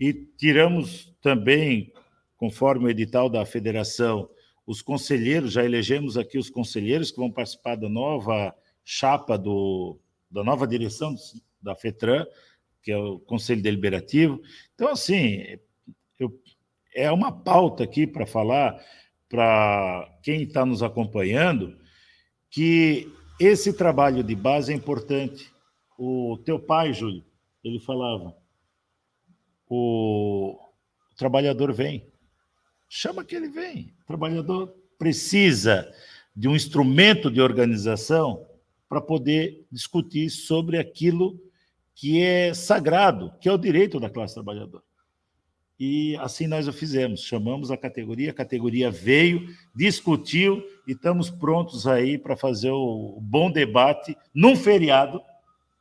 e tiramos também conforme o edital da federação, os conselheiros, já elegemos aqui os conselheiros que vão participar da nova chapa do, da nova direção da FETRAN, que é o Conselho Deliberativo. Então, assim, eu, é uma pauta aqui para falar para quem está nos acompanhando que esse trabalho de base é importante. O teu pai, Júlio, ele falava, o, trabalhador vem, chama que ele vem. O trabalhador precisa de um instrumento de organização para poder discutir sobre aquilo que é sagrado, que é o direito da classe trabalhadora. E assim nós o fizemos, chamamos a categoria, a categoria veio, discutiu e estamos prontos aí para fazer o bom debate num feriado,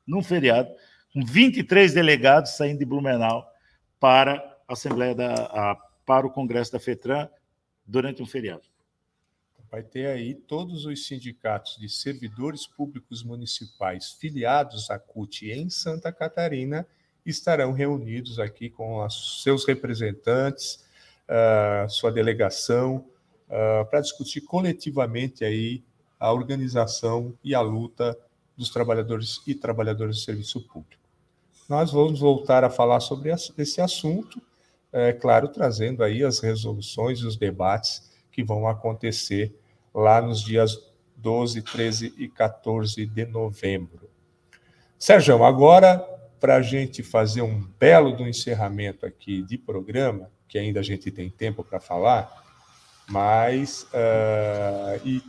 num feriado, com 23 delegados saindo de Blumenau para a Assembleia da a para o Congresso da FETRAN durante um feriado. vai ter aí todos os sindicatos de servidores públicos municipais filiados à CUT em Santa Catarina estarão reunidos aqui com seus representantes, uh, sua delegação, uh, para discutir coletivamente aí a organização e a luta dos trabalhadores e trabalhadoras do serviço público. Nós vamos voltar a falar sobre esse assunto, é claro, trazendo aí as resoluções e os debates que vão acontecer lá nos dias 12, 13 e 14 de novembro. Sérgio, agora, para a gente fazer um belo do encerramento aqui de programa, que ainda a gente tem tempo para falar, mas uh, e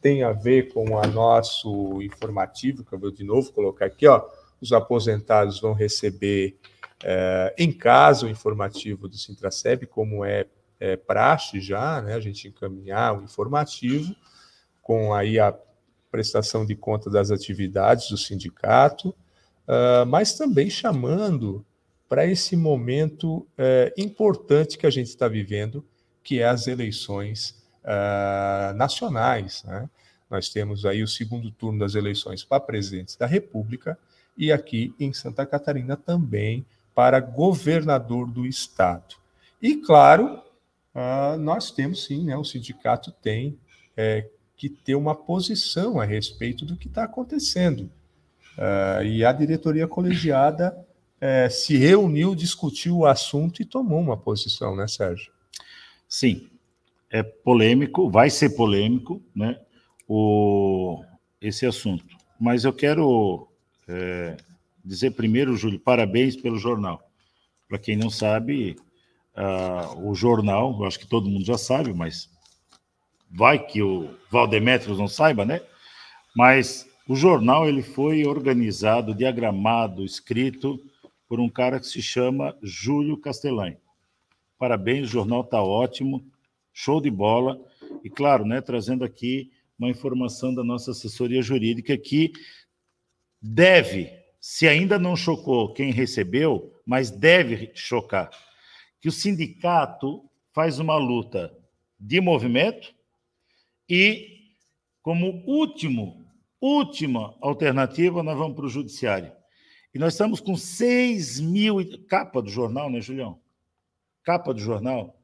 tem a ver com o nosso informativo, que eu vou de novo colocar aqui, ó, os aposentados vão receber uh, em casa o informativo do Sintraceb, como é é, praxe já, né, a gente encaminhar o informativo com aí a prestação de conta das atividades do sindicato, uh, mas também chamando para esse momento uh, importante que a gente está vivendo, que é as eleições uh, nacionais. Né? Nós temos aí o segundo turno das eleições para presidentes da República e aqui em Santa Catarina também para governador do estado. E, claro, Uh, nós temos sim, né, o sindicato tem é, que ter uma posição a respeito do que está acontecendo. Uh, e a diretoria colegiada é, se reuniu, discutiu o assunto e tomou uma posição, né, Sérgio? Sim, é polêmico, vai ser polêmico, né, o, esse assunto. Mas eu quero é, dizer primeiro, Júlio, parabéns pelo jornal. Para quem não sabe, uh, o jornal, eu acho que todo mundo já sabe, mas vai que o Valdemetrios não saiba, né? Mas o jornal ele foi organizado, diagramado, escrito por um cara que se chama Júlio Castellani. Parabéns, o jornal está ótimo, show de bola. E claro, né, trazendo aqui uma informação da nossa assessoria jurídica que deve, se ainda não chocou quem recebeu, mas deve chocar que o sindicato faz uma luta de movimento e, como último, última alternativa, nós vamos para o judiciário. E nós estamos com 6 mil. Capa do jornal, né, Julião? Capa do jornal.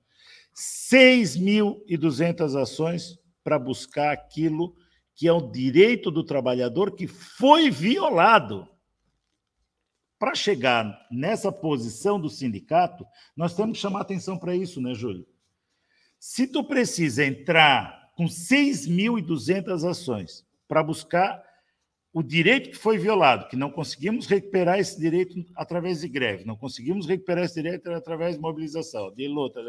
6.200 ações para buscar aquilo que é o direito do trabalhador que foi violado para chegar nessa posição do sindicato, nós temos que chamar atenção para isso, né, Júlio? Se tu precisa entrar com 6.200 ações para buscar o direito que foi violado, que não conseguimos recuperar esse direito através de greve, não conseguimos recuperar esse direito através de mobilização, de luta,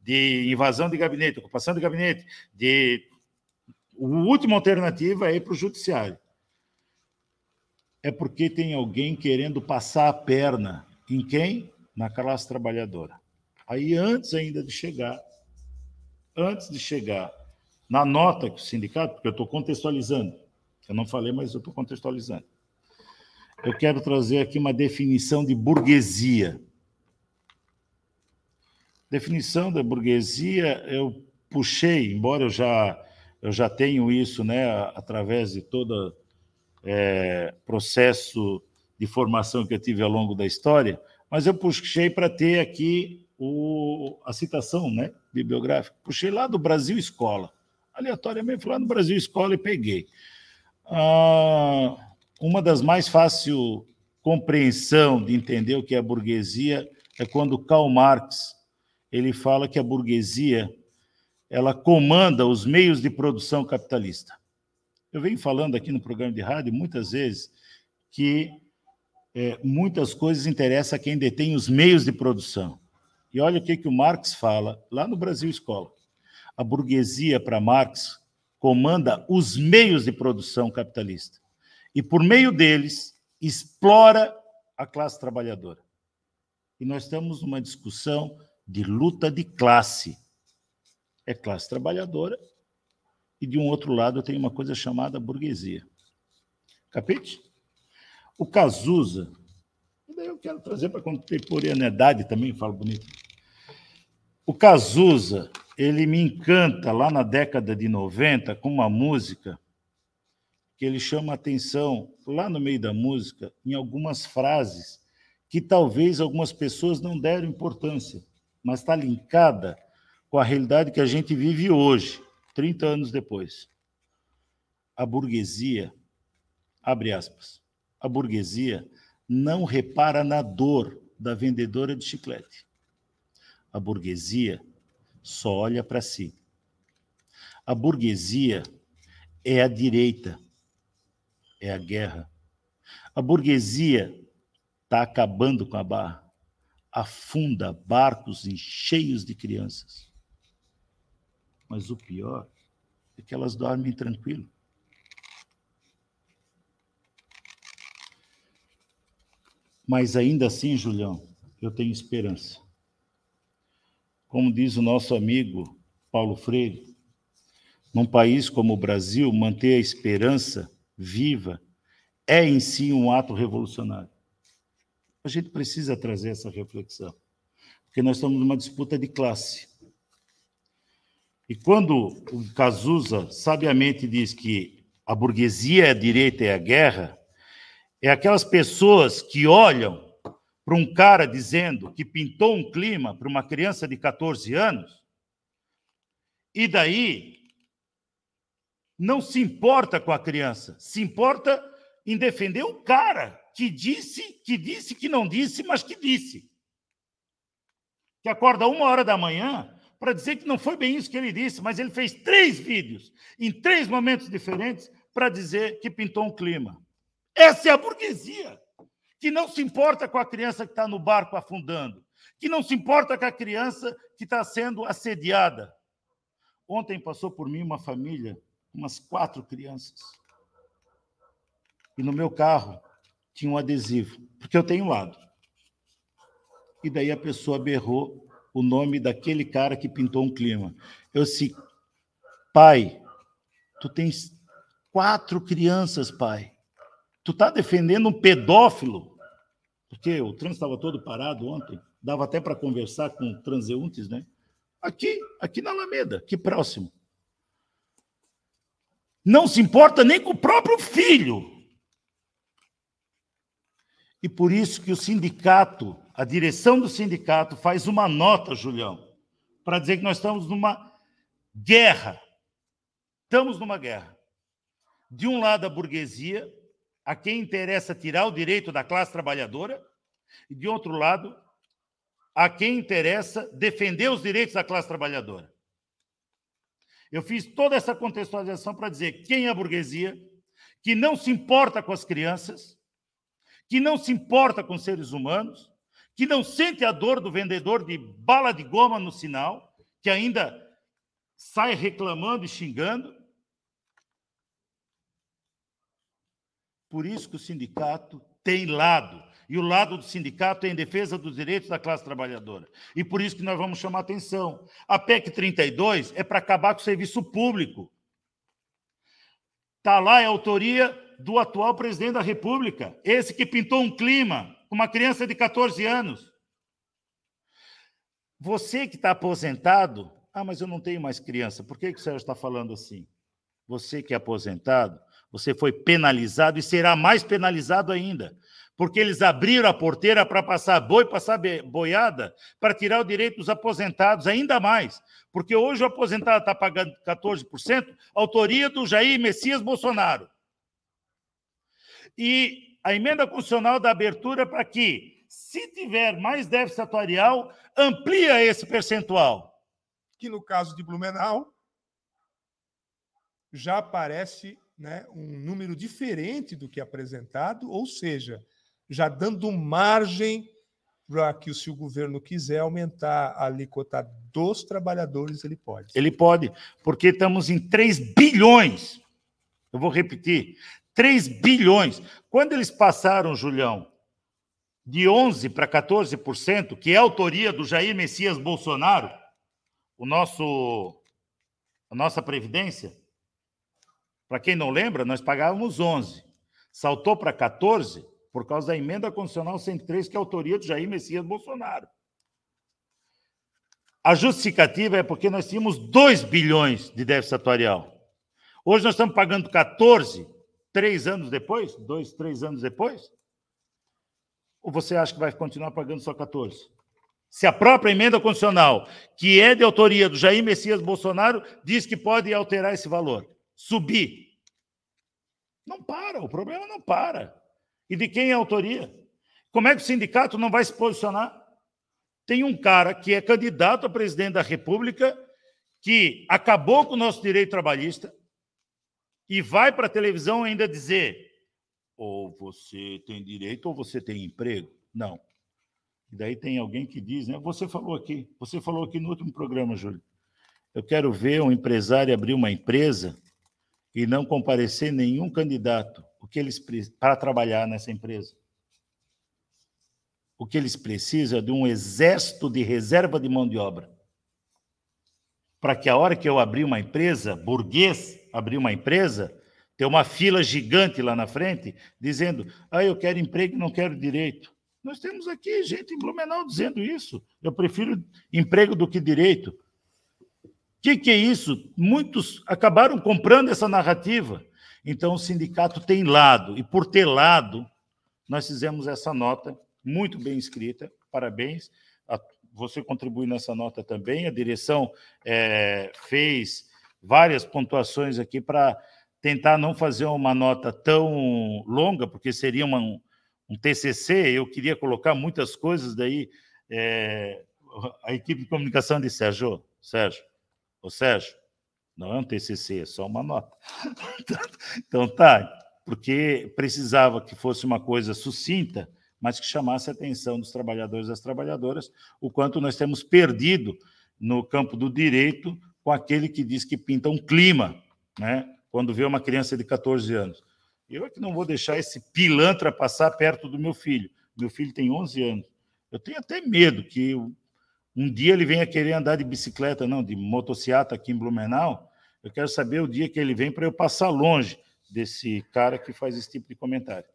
de invasão de gabinete, ocupação de gabinete, de... A última alternativa é ir para o judiciário é porque tem alguém querendo passar a perna em quem? Na classe trabalhadora. Aí, antes ainda de chegar, antes de chegar na nota que o sindicato, porque eu estou contextualizando, eu não falei, mas eu estou contextualizando. Eu quero trazer aqui uma definição de burguesia. Definição da burguesia, eu puxei, embora eu já, eu já tenho isso né, através de toda é, processo de formação que eu tive ao longo da história, mas eu puxei para ter aqui o, a citação né, bibliográfica. Puxei lá do Brasil Escola. Aleatoriamente fui lá no Brasil Escola e peguei. Ah, uma das mais fácil compreensão de entender o que é a burguesia é quando Karl Marx ele fala que a burguesia ela comanda os meios de produção capitalista. Eu venho falando aqui no programa de rádio muitas vezes que é, muitas coisas interessam a quem detém os meios de produção. E olha o que, que o Marx fala lá no Brasil Escola. A burguesia, para Marx, comanda os meios de produção capitalista. E, por meio deles, explora a classe trabalhadora. E nós estamos numa discussão de luta de classe. É classe trabalhadora e de um outro lado tenho uma coisa chamada burguesia. Capite? O Cazuza, daí eu quero trazer para contemporaneidade também, falo bonito. O Cazuza, ele me encanta lá na década de 90 com uma música que ele chama atenção lá no meio da música em algumas frases que talvez algumas pessoas não deram importância, mas está linkada com a realidade que a gente vive hoje, 30 anos depois. A burguesia, abre aspas, a burguesia não repara na dor da vendedora de chiclete. A burguesia só olha para si. A burguesia é a direita, é a guerra. A burguesia está acabando com a barra, afunda barcos cheios de crianças. Mas o pior é que elas dormem tranquilo. Mas ainda assim, Julião, eu tenho esperança. Como diz o nosso amigo Paulo Freire, num país como o Brasil, manter a esperança viva é em si um ato revolucionário. A gente precisa trazer essa reflexão, porque nós estamos numa disputa de classe. E quando o Cazuza sabiamente diz que a burguesia é a direita e a guerra, é aquelas pessoas que olham para um cara dizendo que pintou um clima para uma criança de 14 anos, e daí não se importa com a criança, se importa em defender o cara que disse, que disse, que não disse, mas que disse. Que acorda uma hora da manhã para dizer que não foi bem isso que ele disse, mas ele fez três vídeos em três momentos diferentes para dizer que pintou um clima. Essa é a burguesia, que não se importa com a criança que está no barco afundando, que não se importa com a criança que está sendo assediada. Ontem passou por mim uma família, umas quatro crianças. E no meu carro tinha um adesivo, porque eu tenho lado. E daí a pessoa berrou o nome daquele cara que pintou um clima. Eu disse, pai, tu tens quatro crianças, pai. Tu está defendendo um pedófilo? Porque o trânsito estava todo parado ontem, dava até para conversar com transeuntes, né? Aqui, aqui na Alameda, aqui próximo. Não se importa nem com o próprio filho. E por isso que o sindicato, a direção do sindicato, faz uma nota, Julião, para dizer que nós estamos numa guerra. Estamos numa guerra. De um lado, a burguesia, a quem interessa tirar o direito da classe trabalhadora, e de outro lado, a quem interessa defender os direitos da classe trabalhadora. Eu fiz toda essa contextualização para dizer quem é a burguesia, que não se importa com as crianças, que não se importa com seres humanos, que não sente a dor do vendedor de bala de goma no sinal, que ainda sai reclamando e xingando, Por isso que o sindicato tem lado. E o lado do sindicato é em defesa dos direitos da classe trabalhadora. E por isso que nós vamos chamar atenção. A PEC 32 é para acabar com o serviço público. Está lá, é autoria do atual presidente da República, esse que pintou um clima com uma criança de 14 anos. Você que está aposentado, ah, mas eu não tenho mais criança, por que, que o senhor está falando assim? Você que é aposentado, você foi penalizado e será mais penalizado ainda, porque eles abriram a porteira para passar boi, passar boiada, para tirar o direito dos aposentados ainda mais, porque hoje o aposentado está pagando 14%, autoria do Jair Messias Bolsonaro. E a emenda constitucional da abertura para que, se tiver mais déficit atuarial, amplia esse percentual. Que no caso de Blumenau já aparece né, um número diferente do que apresentado, ou seja, já dando margem para que, se o governo quiser aumentar a alíquota dos trabalhadores, ele pode. Ele pode, porque estamos em 3 bilhões. Eu vou repetir: 3 bilhões. Quando eles passaram, Julião, de 11% para 14%, que é autoria do Jair Messias Bolsonaro, o nosso, a nossa Previdência, para quem não lembra, nós pagávamos 11. Saltou para 14 por causa da emenda constitucional 103, que é a autoria do Jair Messias Bolsonaro. A justificativa é porque nós tínhamos 2 bilhões de déficit atuarial. Hoje nós estamos pagando 14, três anos depois, dois, três anos depois. Ou você acha que vai continuar pagando só 14? Se a própria emenda constitucional, que é de autoria do Jair Messias Bolsonaro, diz que pode alterar esse valor, subir. Não para, o problema não para. E de quem é a autoria? Como é que o sindicato não vai se posicionar? Tem um cara que é candidato a presidente da República, que acabou com o nosso direito trabalhista, e vai para a televisão ainda dizer: ou você tem direito ou você tem emprego. Não. E daí tem alguém que diz, né? Você falou aqui, você falou aqui no último programa, Júlio. Eu quero ver um empresário abrir uma empresa e não comparecer nenhum candidato o que eles para trabalhar nessa empresa. O que eles precisam é de um exército de reserva de mão de obra. Para que a hora que eu abrir uma empresa, burguês abrir uma empresa, ter uma fila gigante lá na frente, dizendo: ah, eu quero emprego e não quero direito. Nós temos aqui gente em Blumenau dizendo isso. Eu prefiro emprego do que direito. O que, que é isso? Muitos acabaram comprando essa narrativa. Então, o sindicato tem lado, e por ter lado, nós fizemos essa nota muito bem escrita. Parabéns. Você contribui nessa nota também. A direção é, fez várias pontuações aqui para tentar não fazer uma nota tão longa, porque seria uma, um TCC, eu queria colocar muitas coisas daí. É, a equipe de comunicação disse, Sérgio, Sérgio, ô Sérgio, não é um TCC, é só uma nota. então tá, porque precisava que fosse uma coisa sucinta, mas que chamasse a atenção dos trabalhadores e das trabalhadoras, o quanto nós temos perdido no campo do direito com aquele que diz que pinta um clima, né? quando vê uma criança de 14 anos. Eu é que não vou deixar esse pilantra passar perto do meu filho. Meu filho tem 11 anos. Eu tenho até medo que um dia ele venha querer andar de bicicleta, não, de motocicleta aqui em Blumenau. Eu quero saber o dia que ele vem para eu passar longe desse cara que faz esse tipo de comentário.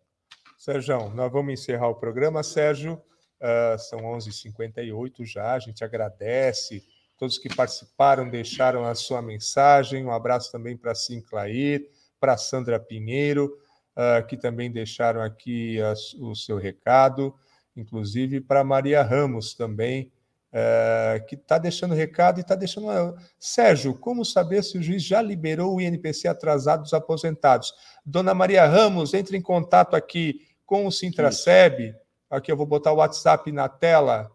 Sérgio, nós vamos encerrar o programa. Sérgio, uh, são 11h58 já. A gente agradece todos que participaram, deixaram a sua mensagem. Um abraço também para Sinclair, para Sandra Pinheiro, uh, que também deixaram aqui o seu recado, inclusive para Maria Ramos também, uh, que está deixando recado e está deixando. Sérgio, como saber se o juiz já liberou o INPC atrasado dos aposentados? Dona Maria Ramos, entre em contato aqui com o Sintraceb. Aqui eu vou botar o WhatsApp na tela,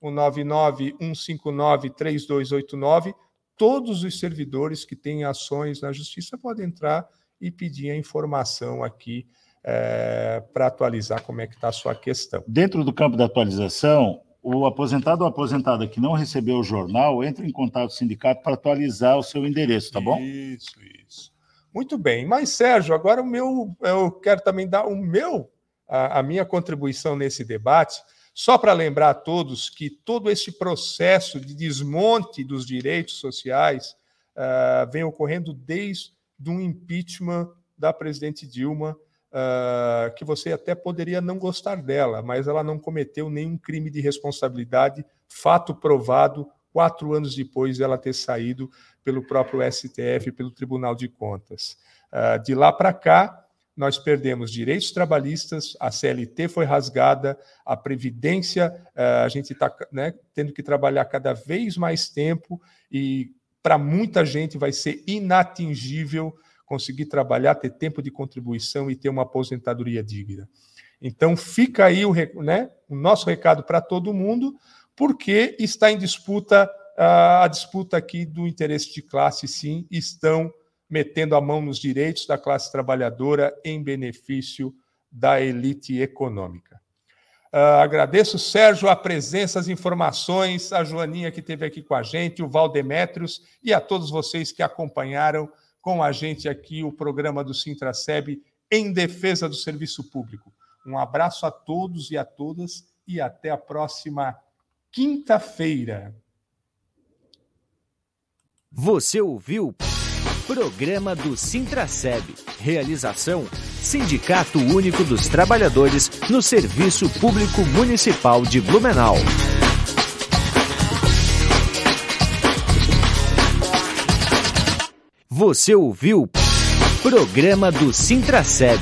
o 991593289. Todos os servidores que têm ações na justiça podem entrar e pedir a informação aqui é, para atualizar como é que está a sua questão. Dentro do campo da atualização, o aposentado ou aposentada que não recebeu o jornal, entra em contato com o sindicato para atualizar o seu endereço, tá bom? Isso, isso. Muito bem. Mas, Sérgio, agora o meu, eu quero também dar o meu, a, a minha contribuição nesse debate, só para lembrar a todos que todo esse processo de desmonte dos direitos sociais uh, vem ocorrendo desde de um impeachment da presidente Dilma, uh, que você até poderia não gostar dela, mas ela não cometeu nenhum crime de responsabilidade, fato provado quatro anos depois dela ter saído pelo próprio STF, pelo Tribunal de Contas. Uh, de lá para cá, nós perdemos direitos trabalhistas, a CLT foi rasgada, a Previdência, uh, a gente está né, tendo que trabalhar cada vez mais tempo e para muita gente vai ser inatingível conseguir trabalhar, ter tempo de contribuição e ter uma aposentadoria digna. Então, fica aí o, né, o nosso recado para todo mundo, porque está em disputa, a disputa aqui do interesse de classe, sim, estão metendo a mão nos direitos da classe trabalhadora em benefício da elite econômica. Uh, agradeço, Sérgio, a presença, as informações, a Joaninha que esteve aqui com a gente, o Valdemetrios e a todos vocês que acompanharam com a gente aqui o programa do Sintraceb em defesa do serviço público. Um abraço a todos e a todas e até a próxima quinta-feira. Você ouviu? Programa do Sintraceb. Realização: Sindicato Único dos Trabalhadores no Serviço Público Municipal de Blumenau. Você ouviu? Programa do Sintraceb